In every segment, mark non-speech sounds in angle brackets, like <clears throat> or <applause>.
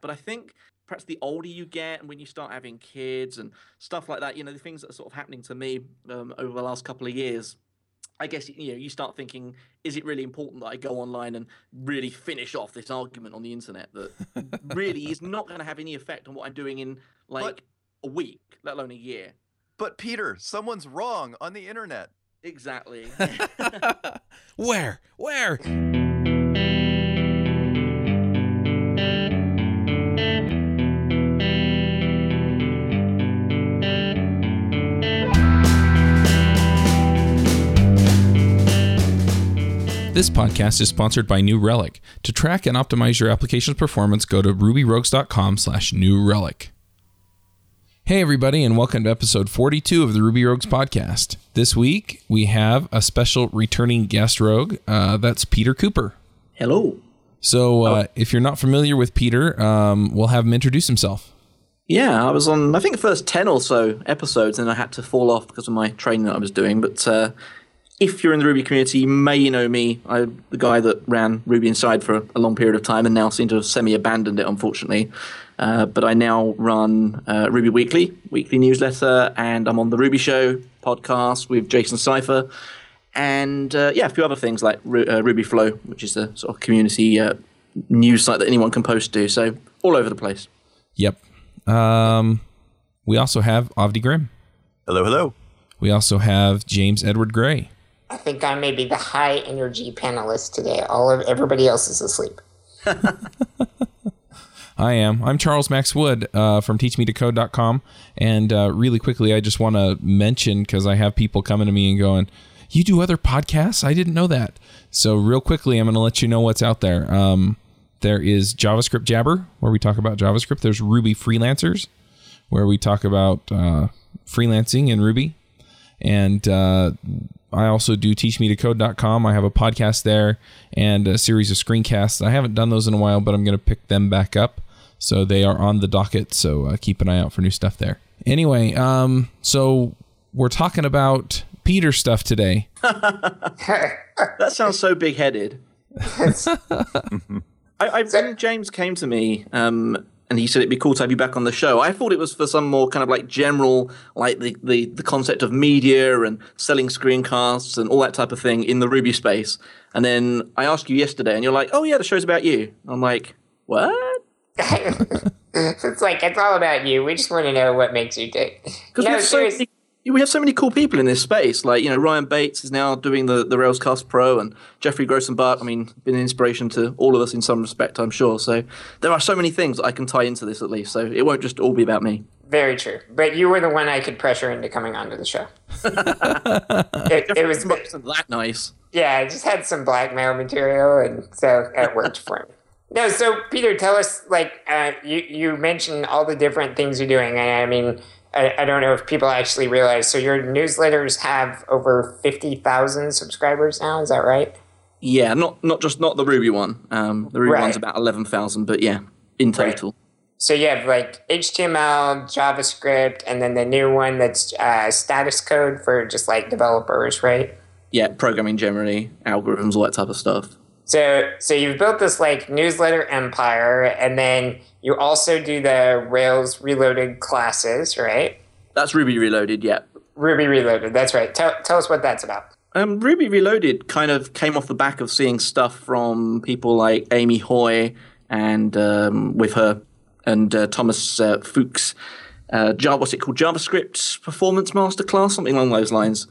But I think perhaps the older you get and when you start having kids and stuff like that, you know, the things that are sort of happening to me um, over the last couple of years, I guess you know you start thinking, is it really important that I go online and really finish off this argument on the internet that <laughs> really is not going to have any effect on what I'm doing in like But- a week, let alone a year. But Peter, someone's wrong on the internet. Exactly. <laughs> <laughs> Where? Where? This podcast is sponsored by New Relic. To track and optimize your application's performance, go to rubyrogues.com slash new relic. Hey everybody, and welcome to episode 42 of the Ruby Rogues podcast. This week we have a special returning guest rogue. Uh, that's Peter Cooper. Hello. So uh, if you're not familiar with Peter, um, we'll have him introduce himself. Yeah, I was on I think the first ten or so episodes, and I had to fall off because of my training that I was doing. But uh, if you're in the Ruby community, you may know me. I'm the guy that ran Ruby Inside for a long period of time, and now seem to have semi-abandoned it, unfortunately. Uh, but I now run uh, Ruby Weekly, weekly newsletter, and I'm on the Ruby Show podcast with Jason Seifer, and uh, yeah, a few other things like Ru- uh, Ruby Flow, which is a sort of community uh, news site that anyone can post to. So all over the place. Yep. Um, we also have Avdi Grimm. Hello, hello. We also have James Edward Gray. I think I may be the high energy panelist today. All of everybody else is asleep. <laughs> I am. I'm Charles Max Wood uh, from teachmetocode.com. And uh, really quickly, I just want to mention because I have people coming to me and going, You do other podcasts? I didn't know that. So, real quickly, I'm going to let you know what's out there. Um, there is JavaScript Jabber, where we talk about JavaScript. There's Ruby Freelancers, where we talk about uh, freelancing in Ruby. And uh, I also do teachmetocode.com. I have a podcast there and a series of screencasts. I haven't done those in a while, but I'm going to pick them back up. So they are on the docket. So uh, keep an eye out for new stuff there. Anyway, um, so we're talking about Peter stuff today. <laughs> That sounds so big headed. <laughs> I, I when James came to me um, and he said it'd be cool to have you back on the show, I thought it was for some more kind of like general, like the, the, the concept of media and selling screencasts and all that type of thing in the Ruby space. And then I asked you yesterday, and you're like, "Oh yeah, the show's about you." I'm like, "What?" <laughs> it's like it's all about you. We just want to know what makes you tick. <laughs> Because we No, have so seriously. many, we have so many cool people in this space. Like you know, Ryan Bates is now doing the the Railscast Pro, and Geoffrey Grosenbach. I mean, been an inspiration to all of us in some respect, I'm sure. So there are so many things I can tie into this at least. So it won't just all be about me. Very true. But you were the one I could pressure into coming onto the show. <laughs> it, it was Wasn't that nice. yeah. I just had some blackmail material, and so it worked for me. No, so Peter, tell us like uh, you you mentioned all the different things you're doing, and I mean. I, I don't know if people actually realize. So your newsletters have over fifty thousand subscribers now. Is that right? Yeah, not not just not the Ruby one. Um, the Ruby Right. one's about eleven thousand, but yeah, in Right. total. So you have like HTML, JavaScript, and then the new one that's uh, status code for just like developers, right? Yeah, programming generally, algorithms, all that type of stuff. So so you've built this like newsletter empire, and then you also do the Rails Reloaded classes, right? That's Ruby Reloaded. Yeah. Ruby Reloaded, that's right. Tell tell us what that's about. Um, Ruby Reloaded kind of came off the back of seeing stuff from people like Amy Hoy and um, with her and uh, Thomas uh, Fuchs. Uh, Java, what's it called? JavaScript Performance Masterclass, something along those lines.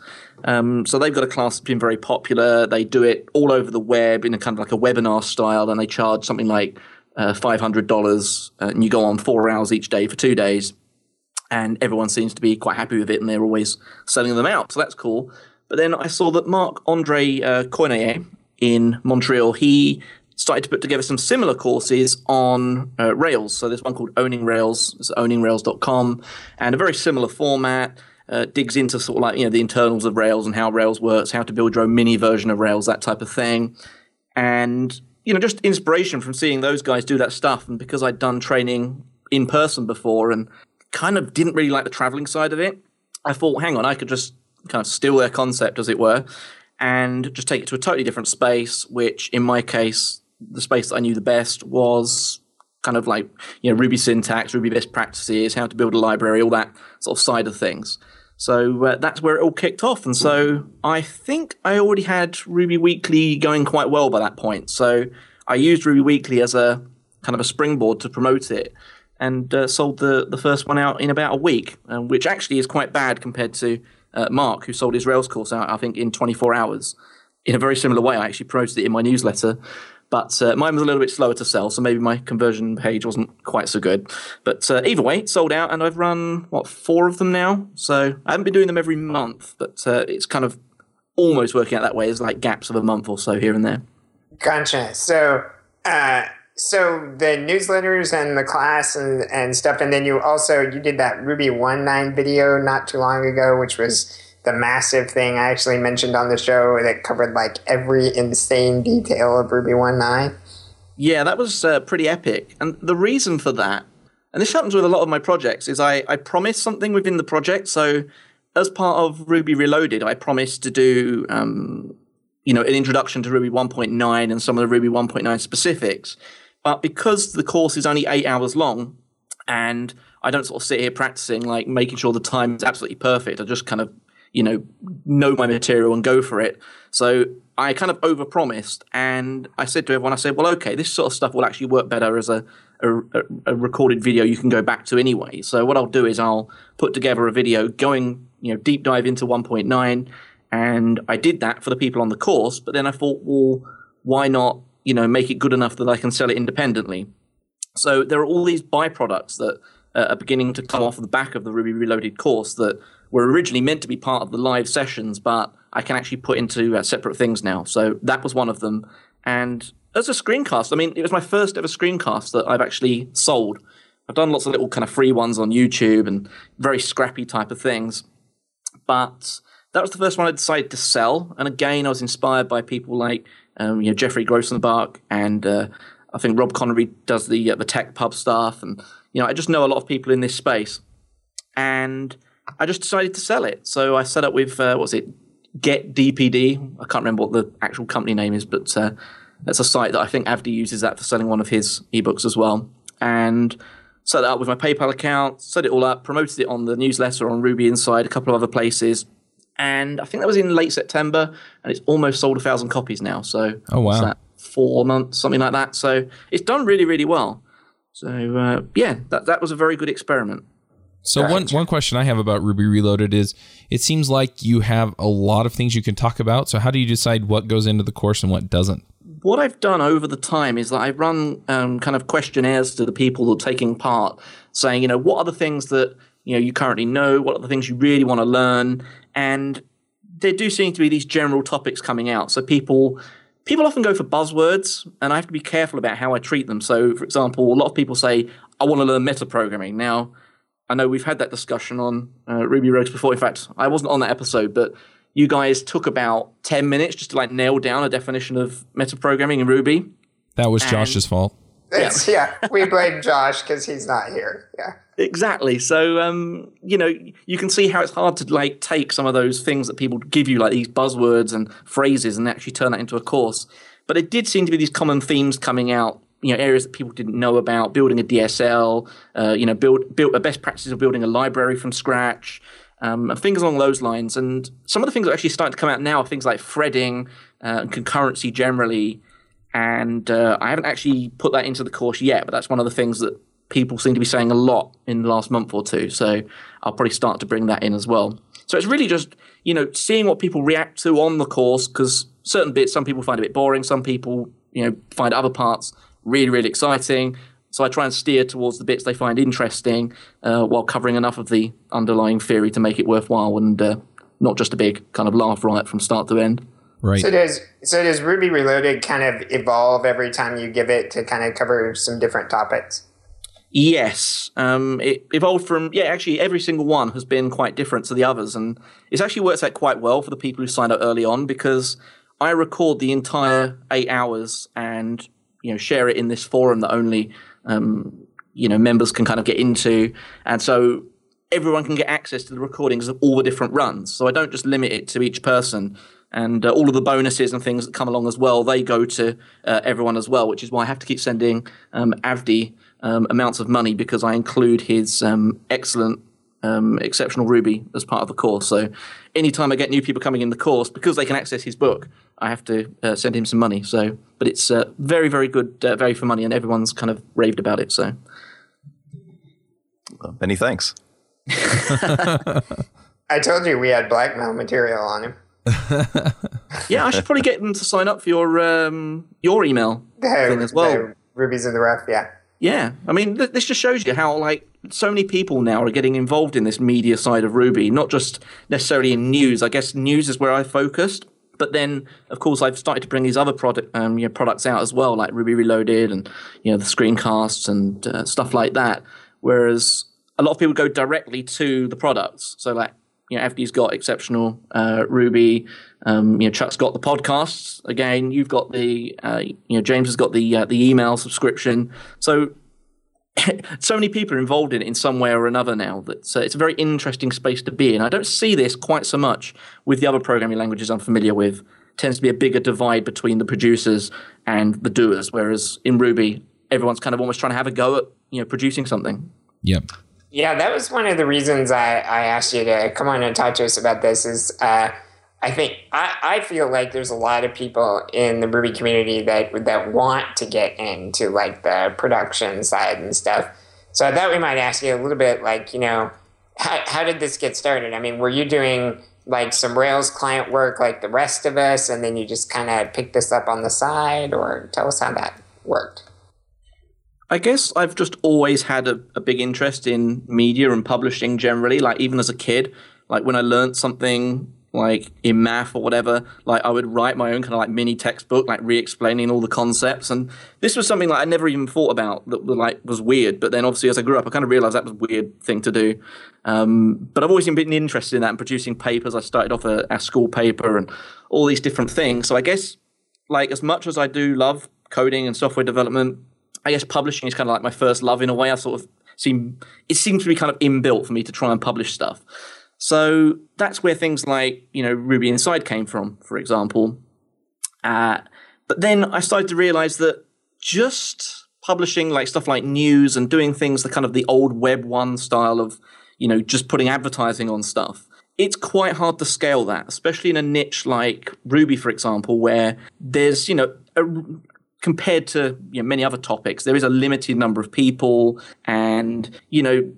Um, so they've got a class that's been very popular. They do it all over the web in a kind of like a webinar style, and they charge something like uh, five hundred dollars, uh, and you go on four hours each day for two days and everyone seems to be quite happy with it, and they're always selling them out. So that's cool. But then I saw that Marc Andre uh, in Montreal, he started to put together some similar courses on uh, Rails. So there's one called Owning Rails, it's owningrails.com, and a very similar format. Uh, digs into sort of like you know the internals of Rails and how Rails works, how to build your own mini version of Rails, that type of thing, and you know just inspiration from seeing those guys do that stuff. And because I'd done training in person before and kind of didn't really like the traveling side of it, I thought, hang on, I could just kind of steal their concept, as it were, and just take it to a totally different space. Which, in my case, the space that I knew the best was kind of like you know Ruby syntax, Ruby best practices, how to build a library, all that sort of side of things. So uh, that's where it all kicked off. And so I think I already had Ruby Weekly going quite well by that point. So I used Ruby Weekly as a kind of a springboard to promote it and uh, sold the, the first one out in about a week, um, which actually is quite bad compared to uh, Mark, who sold his Rails course out, I think, in 24 hours. In a very similar way, I actually promoted it in my newsletter. But uh, mine was a little bit slower to sell, so maybe my conversion page wasn't quite so good. But uh, either way, it sold out, and I've run, what, four of them now? So I haven't been doing them every month, but uh, it's kind of almost working out that way. There's like gaps of a month or so here and there. Gotcha. So, uh, so the newsletters and the class and, and stuff, and then you also you did that Ruby One Nine video not too long ago, which was the massive thing I actually mentioned on the show that covered like every insane detail of Ruby One Nine. Yeah, that was uh, pretty epic, and the reason for that, and this happens with a lot of my projects, is I I promise something within the project. So as part of Ruby Reloaded, I promised to do um, you know an introduction to Ruby 1.9 and some of the Ruby 1.9 specifics. But because the course is only eight hours long, and I don't sort of sit here practicing like making sure the time is absolutely perfect. I just kind of you know know my material and go for it. So I kind of overpromised, and I said to everyone, I said, well, okay, this sort of stuff will actually work better as a a, a recorded video you can go back to anyway. So what I'll do is I'll put together a video going you know deep dive into 1.9, and I did that for the people on the course. But then I thought, well, why not you know make it good enough that I can sell it independently? So there are all these byproducts that uh, are beginning to come off the back of the Ruby Reloaded course that were originally meant to be part of the live sessions, but I can actually put into uh, separate things now. So that was one of them. And as a screencast, I mean, it was my first ever screencast that I've actually sold. I've done lots of little kind of free ones on YouTube and very scrappy type of things. But that was the first one I decided to sell. And again, I was inspired by people like um, you know Geoffrey Grosenbach and uh, I think Rob Conery does the uh, the Tekpub stuff, and you know I just know a lot of people in this space, and I just decided to sell it. So I set up with uh, what was it Get DPD? I can't remember what the actual company name is, but uh, that's a site that I think Avdi uses that for selling one of his ebooks as well, and set it up with my PayPal account, set it all up, promoted it on the newsletter on Ruby Inside, a couple of other places. And I think that was in late September, and it's almost sold a thousand copies now. So, Oh, wow. that, four months, something like that. So it's done really, really well. So uh, yeah, that that was a very good experiment. So one one question I have about Ruby Reloaded is it seems like you have a lot of things you can talk about. So how do you decide what goes into the course and what doesn't? what I've done over the time is that I run um, kind of questionnaires to the people that are taking part, saying, you know, what are the things that you know you currently know, what are the things you really want to learn, and there do seem to be these general topics coming out. So people people often go for buzzwords, and I have to be careful about how I treat them. So, for example, a lot of people say, I want to learn metaprogramming. Now, I know we've had that discussion on uh, Ruby Rogues before. In fact, I wasn't on that episode, but you guys took about 10 minutes just to like nail down a definition of metaprogramming in Ruby. That was And- Josh's fault. It's, yeah. we blame Josh because he's not here. Yeah. Exactly. So, um, you know, you can see how it's hard to like take some of those things that people give you, like these buzzwords and phrases, and actually turn that into a course. But it did seem to be these common themes coming out. You know, areas that people didn't know about, building a DSL, uh, you know, build build a best practice of building a library from scratch, um, and things along those lines. And some of the things that are actually starting to come out now are things like threading uh, and concurrency generally. And uh, I haven't actually put that into the course yet, but that's one of the things that people seem to be saying a lot in the last month or two. So I'll probably start to bring that in as well. So it's really just, you know, seeing what people react to on the course because certain bits, some people find a bit boring, some people, you know, find other parts really, really exciting. So I try and steer towards the bits they find interesting uh, while covering enough of the underlying theory to make it worthwhile and uh, not just a big kind of laugh riot from start to end. Right. So does so does Ruby Reloaded kind of evolve every time you give it to kind of cover some different topics? Yes, um, it evolved from yeah. Actually, every single one has been quite different to the others, and it's actually works out quite well for the people who signed up early on because I record the entire eight hours and you know share it in this forum that only um, you know members can kind of get into, and so everyone can get access to the recordings of all the different runs. So I don't just limit it to each person. And uh, all of the bonuses and things that come along as well, they go to uh, everyone as well, which is why I have to keep sending um, Avdi um, amounts of money because I include his um, excellent, um, exceptional Ruby as part of the course. So anytime I get new people coming in the course, because they can access his book, I have to uh, send him some money. So, but it's uh, very, very good uh, value for money, and everyone's kind of raved about it. So, Well, many thanks. <laughs> I told you we had blackmail material on him. <laughs> yeah, I should probably get them to sign up for your um, your email thing as well. The rubies in the rough, yeah. Yeah, I mean, th- this just shows you how like so many people now are getting involved in this media side of Ruby, not just necessarily in news. I guess news is where I focused, but then of course I've started to bring these other product um, you know, products out as well, like Ruby Reloaded and you know the screencasts and uh, stuff like that. Whereas a lot of people go directly to the products, so like you know, Avdi's got exceptional uh, Ruby. Um, you know, Chuck's got the podcasts. Again, you've got the, uh, you know, James has got the uh, the email subscription. So, <coughs> so many people are involved in it in some way or another now. That so it's a very interesting space to be in. I don't see this quite so much with the other programming languages I'm familiar with. tends to be a bigger divide between the producers and the doers. Whereas in Ruby, everyone's kind of almost trying to have a go at you know producing something. Yep. Yeah, that was one of the reasons I, I asked you to come on and talk to us about this. Is uh, I think I, I feel like there's a lot of people in the Ruby community that that want to get into like the production side and stuff. So I thought we might ask you a little bit, like you know, how how did this get started? I mean, were you doing like some Rails client work like the rest of us, and then you just kind of picked this up on the side, or tell us how that worked. I guess I've just always had a, a big interest in media and publishing generally. Like even as a kid, like when I learned something like in math or whatever, like I would write my own kind of like mini textbook, like re-explaining all the concepts. And this was something like I never even thought about that like was weird. But then obviously as I grew up, I kind of realized that was a weird thing to do. Um, but I've always been interested in that and producing papers. I started off a, a school paper and all these different things. So I guess like as much as I do love coding and software development, I guess publishing is kind of like my first love in a way. I sort of seem it seems to be kind of inbuilt for me to try and publish stuff. So that's where things like you know Ruby Inside came from, for example. Uh, but then I started to realize that just publishing like stuff like news and doing things the kind of the old Web one style of you know just putting advertising on stuff. It's quite hard to scale that, especially in a niche like Ruby, for example, where there's you know a, compared to you know, many other topics, there is a limited number of people, and you know,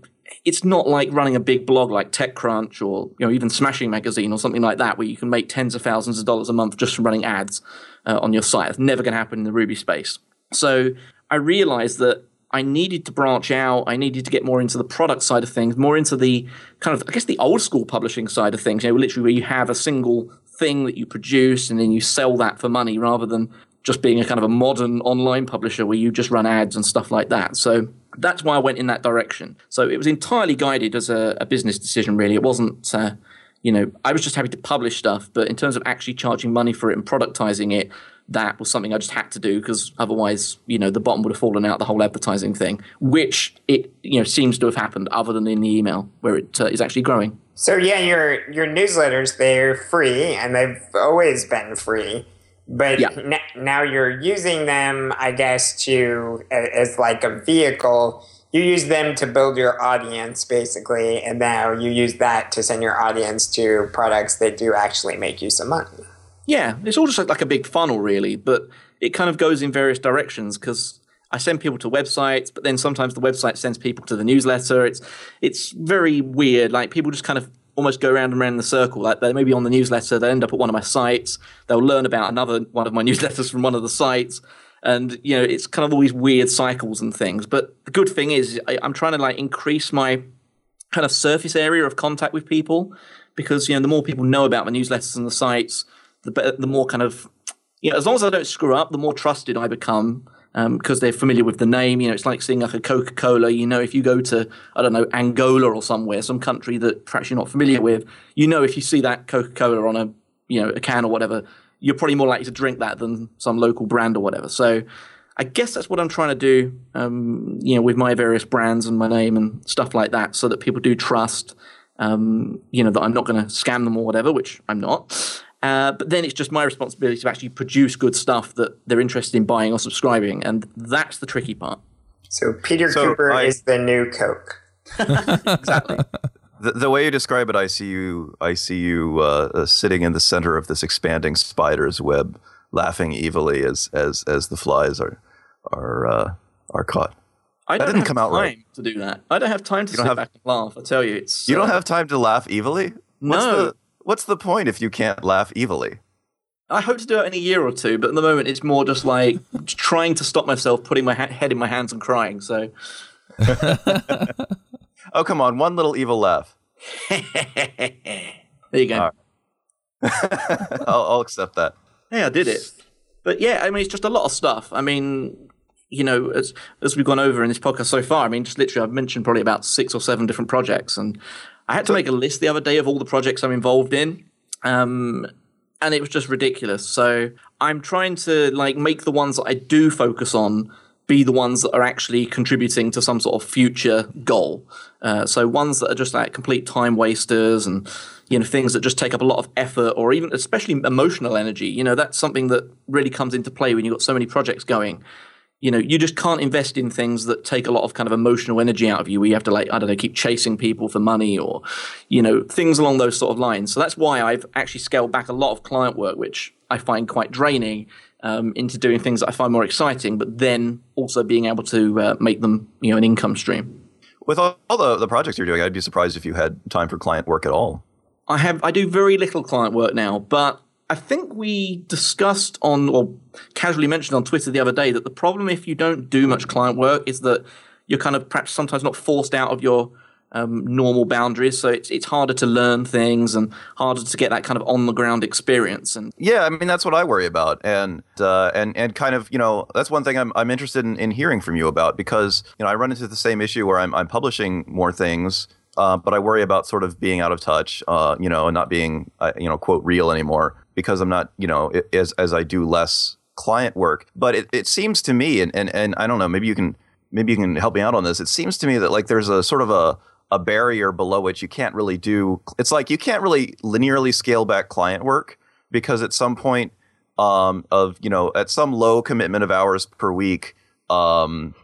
it's not like running a big blog like TechCrunch or you know even Smashing Magazine or something like that, where you can make tens of thousands of dollars a month just from running ads uh, on your site. It's never going to happen in the Ruby space. So I realized that I needed to branch out. I needed to get more into the product side of things, more into the kind of, I guess, the old school publishing side of things. You know, literally where you have a single thing that you produce and then you sell that for money rather than just being a kind of a modern online publisher where you just run ads and stuff like that. So that's why I went in that direction. So it was entirely guided as a, a business decision, really. It wasn't, uh, you know, I was just happy to publish stuff, but in terms of actually charging money for it and productizing it, that was something I just had to do because otherwise, you know, the bottom would have fallen out the whole advertising thing, which it, you know, seems to have happened other than in the email where it uh, is actually growing. So yeah, your your newsletters they're free and they've always been free. But Yeah. n- now you're using them, I guess, to as like a vehicle. You use them to build your audience, basically, and now you use that to send your audience to products that do actually make you some money. Yeah, it's all just like, like a big funnel, really, but it kind of goes in various directions because I send people to websites, but then sometimes the website sends people to the newsletter. It's it's very weird. Like people just kind of almost go around and around in the circle. Like they may be on the newsletter, they end up at one of my sites. They'll learn about another one of my <laughs> newsletters from one of the sites, and you know it's kind of all these weird cycles and things. But the good thing is I, I'm trying to like increase my kind of surface area of contact with people because you know the more people know about my newsletters and the sites, the better, the more kind of you know as long as I don't screw up, the more trusted I become because they're familiar with the name. You know, it's like seeing like a Coca Cola. You know, if you go to I don't know Angola or somewhere, some country that perhaps you're not familiar with, you know, if you see that Coca Cola on a you know a can or whatever, you're probably more likely to drink that than some local brand or whatever. So. I guess that's what I'm trying to do, um, you know, with my various brands and my name and stuff like that, so that people do trust, um, you know, that I'm not going to scam them or whatever, which I'm not. Uh, but then it's just my responsibility to actually produce good stuff that they're interested in buying or subscribing, and that's the tricky part. So Peter So Cooper I- is the new Coke. <laughs> exactly. The, the way you describe it, I see you. I see you uh, uh, sitting in the center of this expanding spider's web, laughing evilly as as as the flies are are uh, are caught. I That don't didn't have come time out right. to do that. I don't have time to You sit have- back and laugh. I tell you, it's You don't uh, have time to laugh evilly. What's No. The, what's the point if you can't laugh evilly? I hope to do it in a year or two, but at the moment it's more just like <laughs> trying to stop myself putting my ha- head in my hands and crying. So <laughs> Oh come on, one little evil laugh. <laughs> there you go. All I'll, I'll accept that. Hey, I did it. But yeah, I mean, it's just a lot of stuff. I mean, you know, as as we've gone over in this podcast so far, I mean, just literally, I've mentioned probably about six or seven different projects, and I had to make a list the other day of all the projects I'm involved in, um, and it was just ridiculous. So I'm trying to like make the ones that I do focus on be the ones that are actually contributing to some sort of future goal. Uh, so ones that are just like complete time wasters and you know things that just take up a lot of effort or even especially emotional energy. You know that's something that really comes into play when you've got so many projects going. You know you just can't invest in things that take a lot of kind of emotional energy out of you. Where you have to like I don't know keep chasing people for money or you know things along those sort of lines. So that's why I've actually scaled back a lot of client work, which I find quite draining um, into doing things that I find more exciting, but then also being able to uh, make them, you know, an income stream. With all, all the, the projects you're doing, I'd be surprised if you had time for client work at all. I have I do very little client work now, but I think we discussed on or casually mentioned on Twitter the other day that the problem if you don't do much client work is that you're kind of perhaps sometimes not forced out of your um, normal boundaries, so it's it's harder to learn things and harder to get that kind of on the ground experience. And Yeah, I mean that's what I worry about, and uh, and and kind of you know that's one thing I'm I'm interested in, in hearing from you about because you know I run into the same issue where I'm I'm publishing more things, uh, but I worry about sort of being out of touch, uh, you know, and not being uh, you know quote real anymore because I'm not you know as as I do less client work. But it, it seems to me, and, and and I don't know, maybe you can maybe you can help me out on this. It seems to me that like there's a sort of a a barrier below which you can't really do. It's like you can't really linearly scale back client work because at some point um, of you know at some low commitment of hours per week, um,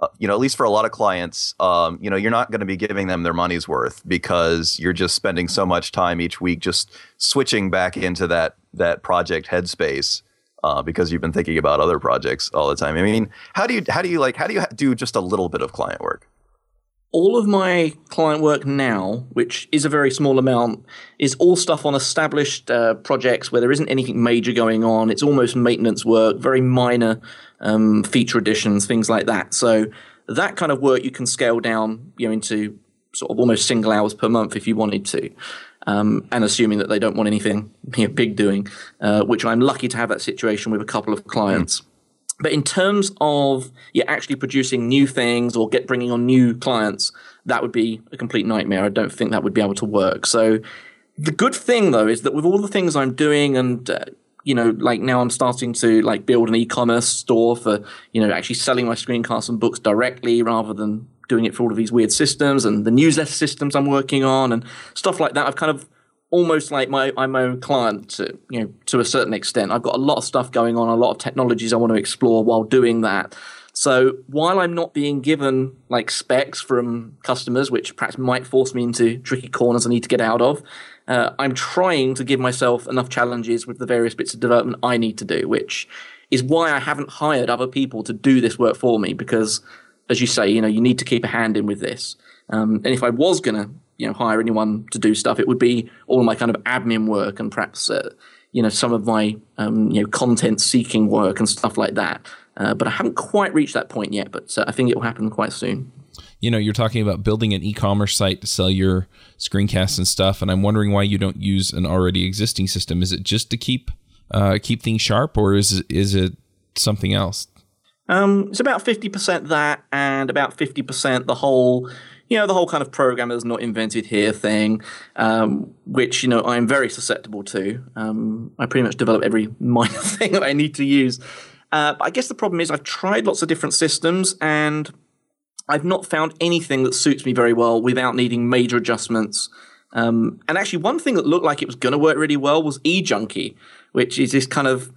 uh, you know at least for a lot of clients, um, you know you're not going to be giving them their money's worth because you're just spending so much time each week just switching back into that that project headspace. Uh, because you've been thinking about other projects all the time. I mean, how do you how do you like how do you do just a little bit of client work? all of my client work now, which is a very small amount, is all stuff on established uh, projects where there isn't anything major going on. It's almost maintenance work, very minor um, feature additions, things like that. So that kind of work you can scale down, you know, into sort of almost single hours per month if you wanted to. Um, and assuming that they don't want anything <laughs> you know, big doing, uh, which I'm lucky to have that situation with a couple of clients. But in terms of yeah, actually producing new things or get bringing on new clients, that would be a complete nightmare. I don't think that would be able to work. So the good thing though is that with all the things I'm doing and uh, you know like now I'm starting to like build an e-commerce store for you know actually selling my screencasts and books directly rather than doing it for all of these weird systems and the newsletter systems I'm working on and stuff like that. I've kind of almost like my I'm my own client to you know to a certain extent. I've got a lot of stuff going on, a lot of technologies I want to explore while doing that. So while I'm not being given like specs from customers, which perhaps might force me into tricky corners I need to get out of, uh, I'm trying to give myself enough challenges with the various bits of development I need to do, which is why I haven't hired other people to do this work for me because, as you say, you know, you need to keep a hand in with this. Um, and if I was gonna, you know, hire anyone to do stuff, it would be all my kind of admin work and perhaps, uh, you know, some of my, um, you know, content seeking work and stuff like that. Uh, but I haven't quite reached that point yet. But uh, I think it will happen quite soon. You know, you're talking about building an e-commerce site to sell your screencasts and stuff, and I'm wondering why you don't use an already existing system. Is it just to keep uh, keep things sharp, or is is it something else? Um, it's about fifty percent that, and about fifty percent the whole, you know, the whole kind of programmers not invented here thing, um, which you know I'm very susceptible to. Um, I pretty much develop every <laughs> minor thing that I need to use. Uh, but I guess the problem is I've tried lots of different systems and I've not found anything that suits me very well without needing major adjustments. Um, and actually, one thing that looked like it was going to work really well was E-junkie, which is this kind of.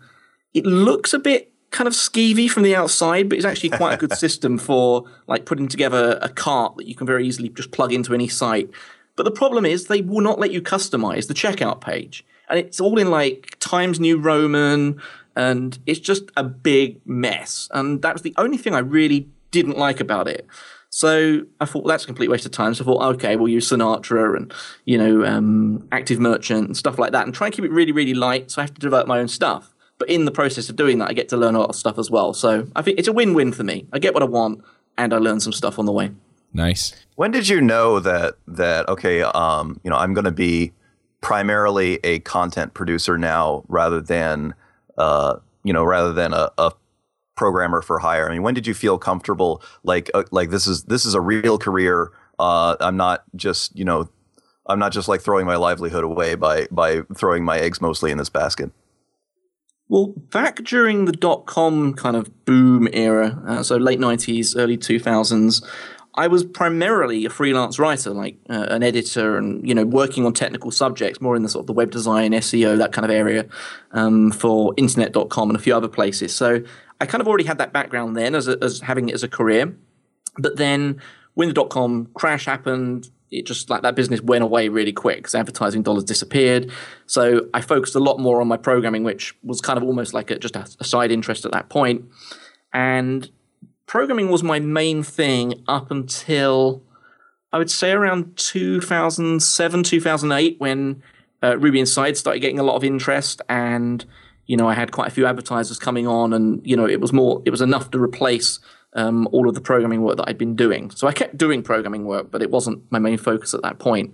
It looks a bit kind of skeevy from the outside, but it's actually quite a good <laughs> system for like putting together a cart that you can very easily just plug into any site. But the problem is they will not let you customize the checkout page. And it's all in like Times New Roman and it's just a big mess. And that was the only thing I really didn't like about it. So I thought well, that's a complete waste of time. So I thought, okay, we'll use Sinatra and you know um, Active Merchant and stuff like that, and try and keep it really, really light. So I have to develop my own stuff. But in the process of doing that, I get to learn a lot of stuff as well. So I think it's a win-win for me. I get what I want, and I learn some stuff on the way. Nice. When did you know that that okay, um, you know, I'm going to be primarily a content producer now rather than uh, you know, rather than a, a programmer for hire? I mean, when did you feel comfortable like uh, like this is this is a real career? Uh, I'm not just you know, I'm not just like throwing my livelihood away by by throwing my eggs mostly in this basket. Well, back during the dot com kind of boom era, uh, so late 90s, early 2000s, I was primarily a freelance writer, like uh, an editor, and you know, working on technical subjects, more in the sort of the web design, SEO, that kind of area, um, for Internet.com and a few other places. So I kind of already had that background then as, a, as having it as a career. But then when the dot com crash happened, it just like that business went away really quick because advertising dollars disappeared. So I focused a lot more on my programming, which was kind of almost like a, just a, a side interest at that point. And programming was my main thing up until I would say around 2007, 2008, when uh, Ruby Inside started getting a lot of interest, and you know I had quite a few advertisers coming on, and you know it was more, it was enough to replace um, all of the programming work that I'd been doing. So I kept doing programming work, but it wasn't my main focus at that point.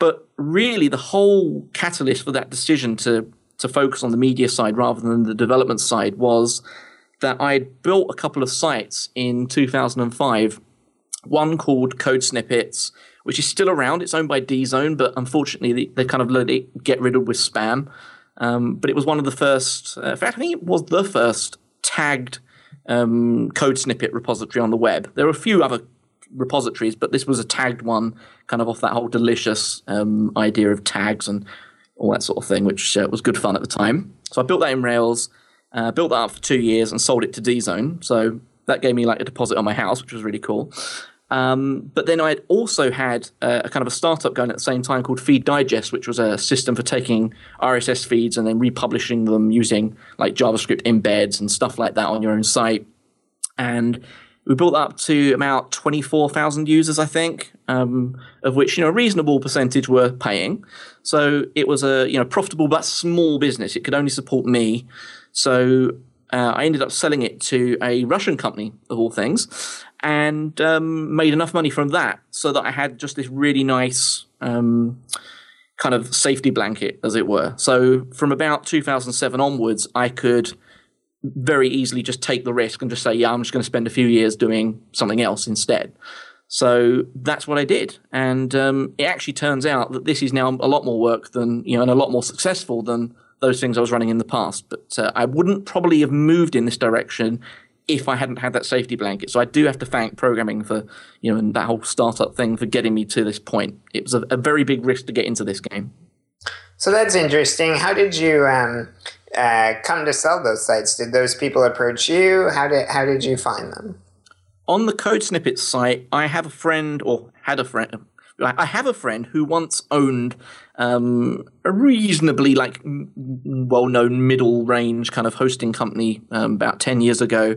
But really, the whole catalyst for that decision to to focus on the media side rather than the development side was that I'd built a couple of sites in 2005. One called Code Snippets, which is still around. It's owned by DZone, but unfortunately, they, they kind of let it get riddled with spam. Um, but it was one of the first. Uh, in fact, I think it was the first tagged um, code snippet repository on the web. There are a few other repositories, but this was a tagged one, kind of off that whole delicious um, idea of tags and all that sort of thing, which uh, was good fun at the time. So I built that in Rails, uh, built that up for two years, and sold it to DZone. So that gave me like a deposit on my house, which was really cool. Um, but then I had also had uh, a kind of a startup going at the same time called Feed Digest, which was a system for taking RSS feeds and then republishing them using like JavaScript embeds and stuff like that on your own site. And we built up to about 24,000 users, I think, um, of which you know a reasonable percentage were paying. So it was a you know profitable but small business. It could only support me. So uh, I ended up selling it to a Russian company of all things, and um, made enough money from that so that I had just this really nice um, kind of safety blanket, as it were. So from about 2007 onwards, I could very easily just take the risk and just say, yeah, I'm just going to spend a few years doing something else instead. So that's what I did, and um, it actually turns out that this is now a lot more work than you know, and a lot more successful than those things I was running in the past. But uh, I wouldn't probably have moved in this direction if I hadn't had that safety blanket. So I do have to thank programming for, you know, and that whole startup thing for getting me to this point. It was a, a very big risk to get into this game. So that's interesting. How did you um, uh, come to sell those sites? Did those people approach you? How did how did you find them? On the Code Snippets site, I have a friend, or had a friend. I have a friend who once owned um, a reasonably like well-known middle-range kind of hosting company um, about ten years ago,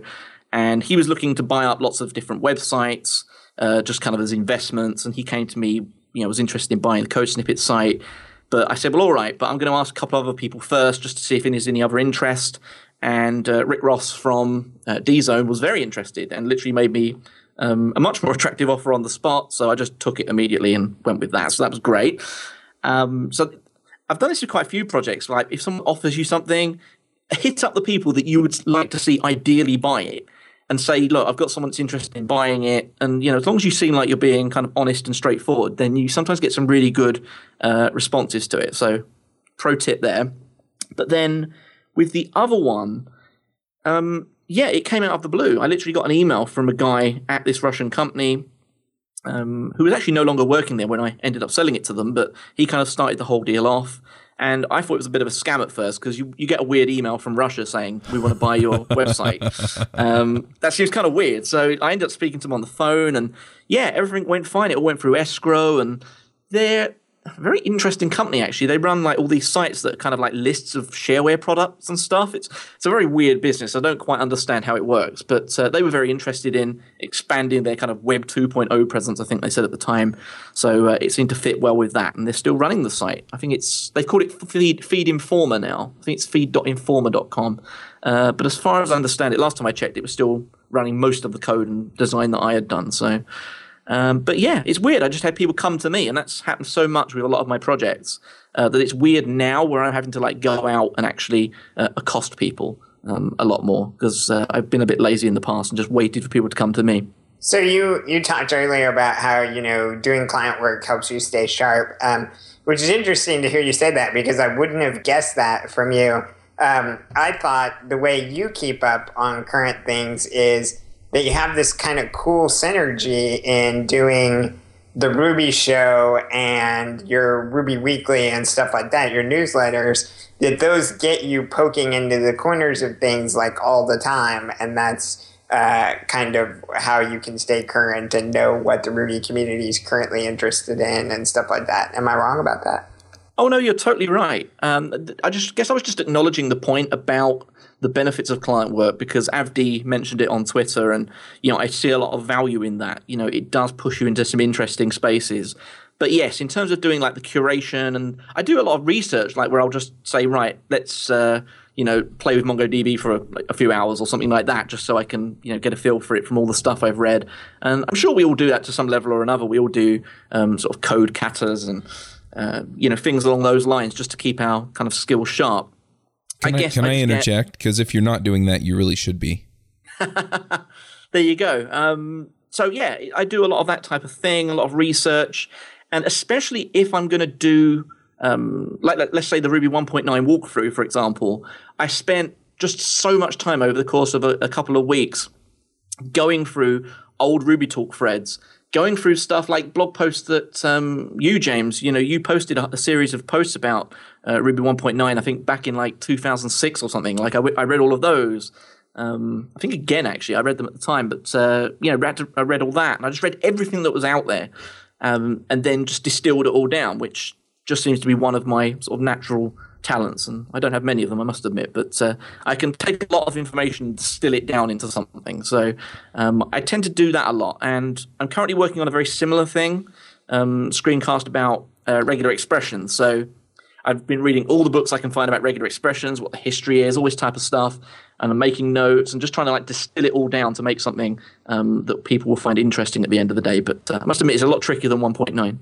and he was looking to buy up lots of different websites, uh, just kind of as investments. And he came to me, you know, was interested in buying the Code Snippet site. But I said, well, all right, but I'm going to ask a couple other people first just to see if there's any other interest. And uh, Rick Ross from uh, DZone was very interested and literally made me um, a much more <laughs> attractive offer on the spot. So I just took it immediately and went with that. So that was great. Um, so I've done this with quite a few projects. Like if someone offers you something, hit up the people that you would like to see ideally buy it and say, look, I've got someone that's interested in buying it. And, you know, as long as you seem like you're being kind of honest and straightforward, then you sometimes get some really good uh, responses to it. So, pro tip there. But then with the other one, um, yeah, it came out of the blue. I literally got an email from a guy at this Russian company um, who was actually no longer working there when I ended up selling it to them, but he kind of started the whole deal off. And I thought it was a bit of a scam at first because you, you get a weird email from Russia saying, we want to buy your <laughs> website. Um, that seems kind of weird. So I ended up speaking to them on the phone and yeah, everything went fine. It all went through escrow and they're a very interesting company actually. They run like all these sites that kind of like lists of shareware products and stuff. It's it's a very weird business. I don't quite understand how it works, but uh, they were very interested in expanding their kind of Web 2.0 presence. I think they said at the time, so uh, it seemed to fit well with that. And they're still running the site. I think it's they called it Feed Feed Informer now. I think it's feed.informer.com. Uh, but as far as I understand it, last time I checked, it was still running most of the code and design that I had done. So. Um, but yeah, it's weird. I just had people come to me, and that's happened so much with a lot of my projects uh, that it's weird now where I'm having to like go out and actually uh, accost people um, a lot more because uh, I've been a bit lazy in the past and just waited for people to come to me. So you you talked earlier about how you know doing client work helps you stay sharp, um, which is interesting to hear you say that because I wouldn't have guessed that from you. Um, I thought the way you keep up on current things is that you have this kind of cool synergy in doing the Ruby show and your Ruby Weekly and stuff like that, your newsletters, that those get you poking into the corners of things like all the time. And that's uh, kind of how you can stay current and know what the Ruby community is currently interested in and stuff like that. Am I wrong about that? Oh, no, you're totally right. Um, I just guess I was just acknowledging the point about the benefits of client work because Avdi mentioned it on Twitter, and you know I see a lot of value in that. You know, it does push you into some interesting spaces. But yes, in terms of doing like the curation, and I do a lot of research, like where I'll just say, right, let's uh, you know play with MongoDB for a, like, a, few hours or something like that, just so I can you know get a feel for it from all the stuff I've read. And I'm sure we all do that to some level or another. We all do um, sort of code katas and uh, you know things along those lines just to keep our kind of skills sharp. Can I, I can I, interject? Because if you're not doing that, you really should be. <laughs> there you go. Um, so yeah, I do a lot of that type of thing, a lot of research, and especially if I'm going to do, um, like let's say the Ruby 1.9 walkthrough, for example, I spent just so much time over the course of a, a couple of weeks going through old Ruby talk threads going through stuff like blog posts that um, you, James, you know, you posted a, a series of posts about uh, Ruby 1.9, I think back in like 2006 or something. Like I, w- I read all of those. Um, I think again, actually, I read them at the time, but uh, you know, read, I read all that, and I just read everything that was out there, um, and then just distilled it all down, which just seems to be one of my sort of natural talents, and I don't have many of them, I must admit, but uh, I can take a lot of information and distill it down into something. So um, I tend to do that a lot, and I'm currently working on a very similar thing, um, screencast about uh, regular expressions. So I've been reading all the books I can find about regular expressions, what the history is, all this type of stuff, and I'm making notes and just trying to like distill it all down to make something um, that people will find interesting at the end of the day. But uh, I must admit, it's a lot trickier than 1.9.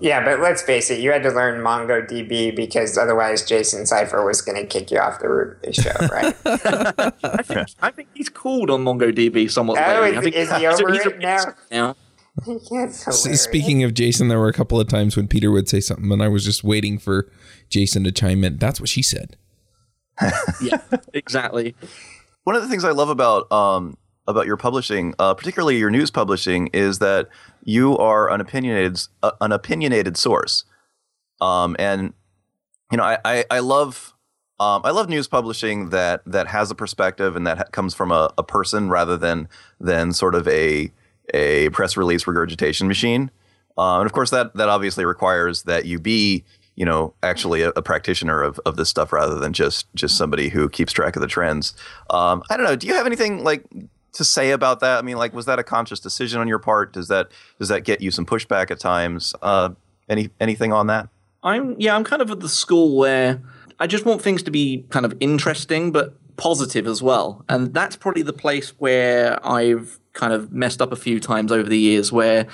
Yeah, but let's face it, you had to learn MongoDB because otherwise Jason Seifer was going to kick you off the show, <laughs> right? I, think, I think he's cooled on MongoDB somewhat. Oh, is, I think, is he over it now? now. <laughs> Speaking of Jason, there were a couple of times when Peter would say something, and I was just waiting for Jason to chime in. That's what she said. <laughs> yeah, exactly. One of the things I love about um, about your publishing, uh, particularly your news publishing, is that you are an opinionated uh, an opinionated source. Um, and you know, I I, I love um, I love news publishing that that has a perspective and that ha- comes from a, a person rather than than sort of a a press release regurgitation machine. Uh, and of course, that that obviously requires that you be you know actually a, a, practitioner of, of this stuff rather than just just somebody who keeps track of the trends. Um, I don't know. Do you have anything like to say about that? I mean, like, was that a conscious decision on your part? Does that does that get you some pushback at times? Uh, any anything on that? I'm yeah, I'm kind of at the school where I just want things to be kind of interesting but positive as well, and that's probably the place where I've kind of messed up a few times over the years where.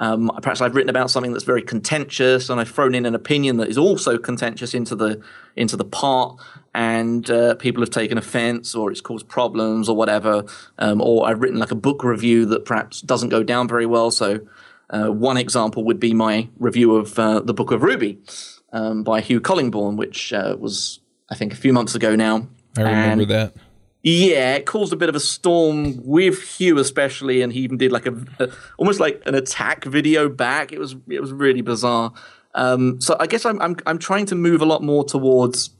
Um, perhaps I've written about something that's very contentious, and I've thrown in an opinion that is also contentious into the into the part, and uh, people have taken offense or it's caused problems or whatever. Um, or I've written like a book review that perhaps doesn't go down very well. So, uh, one example would be my review of uh, the Book of Ruby um, by Huw Collingbourne, which uh, was, I think, a few months ago now. I remember and, that. Yeah, it caused a bit of a storm with Huw, especially, and he even did like a, a almost like an attack video back. It was it was really bizarre. Um, so I guess I'm, I'm I'm trying to move a lot more towards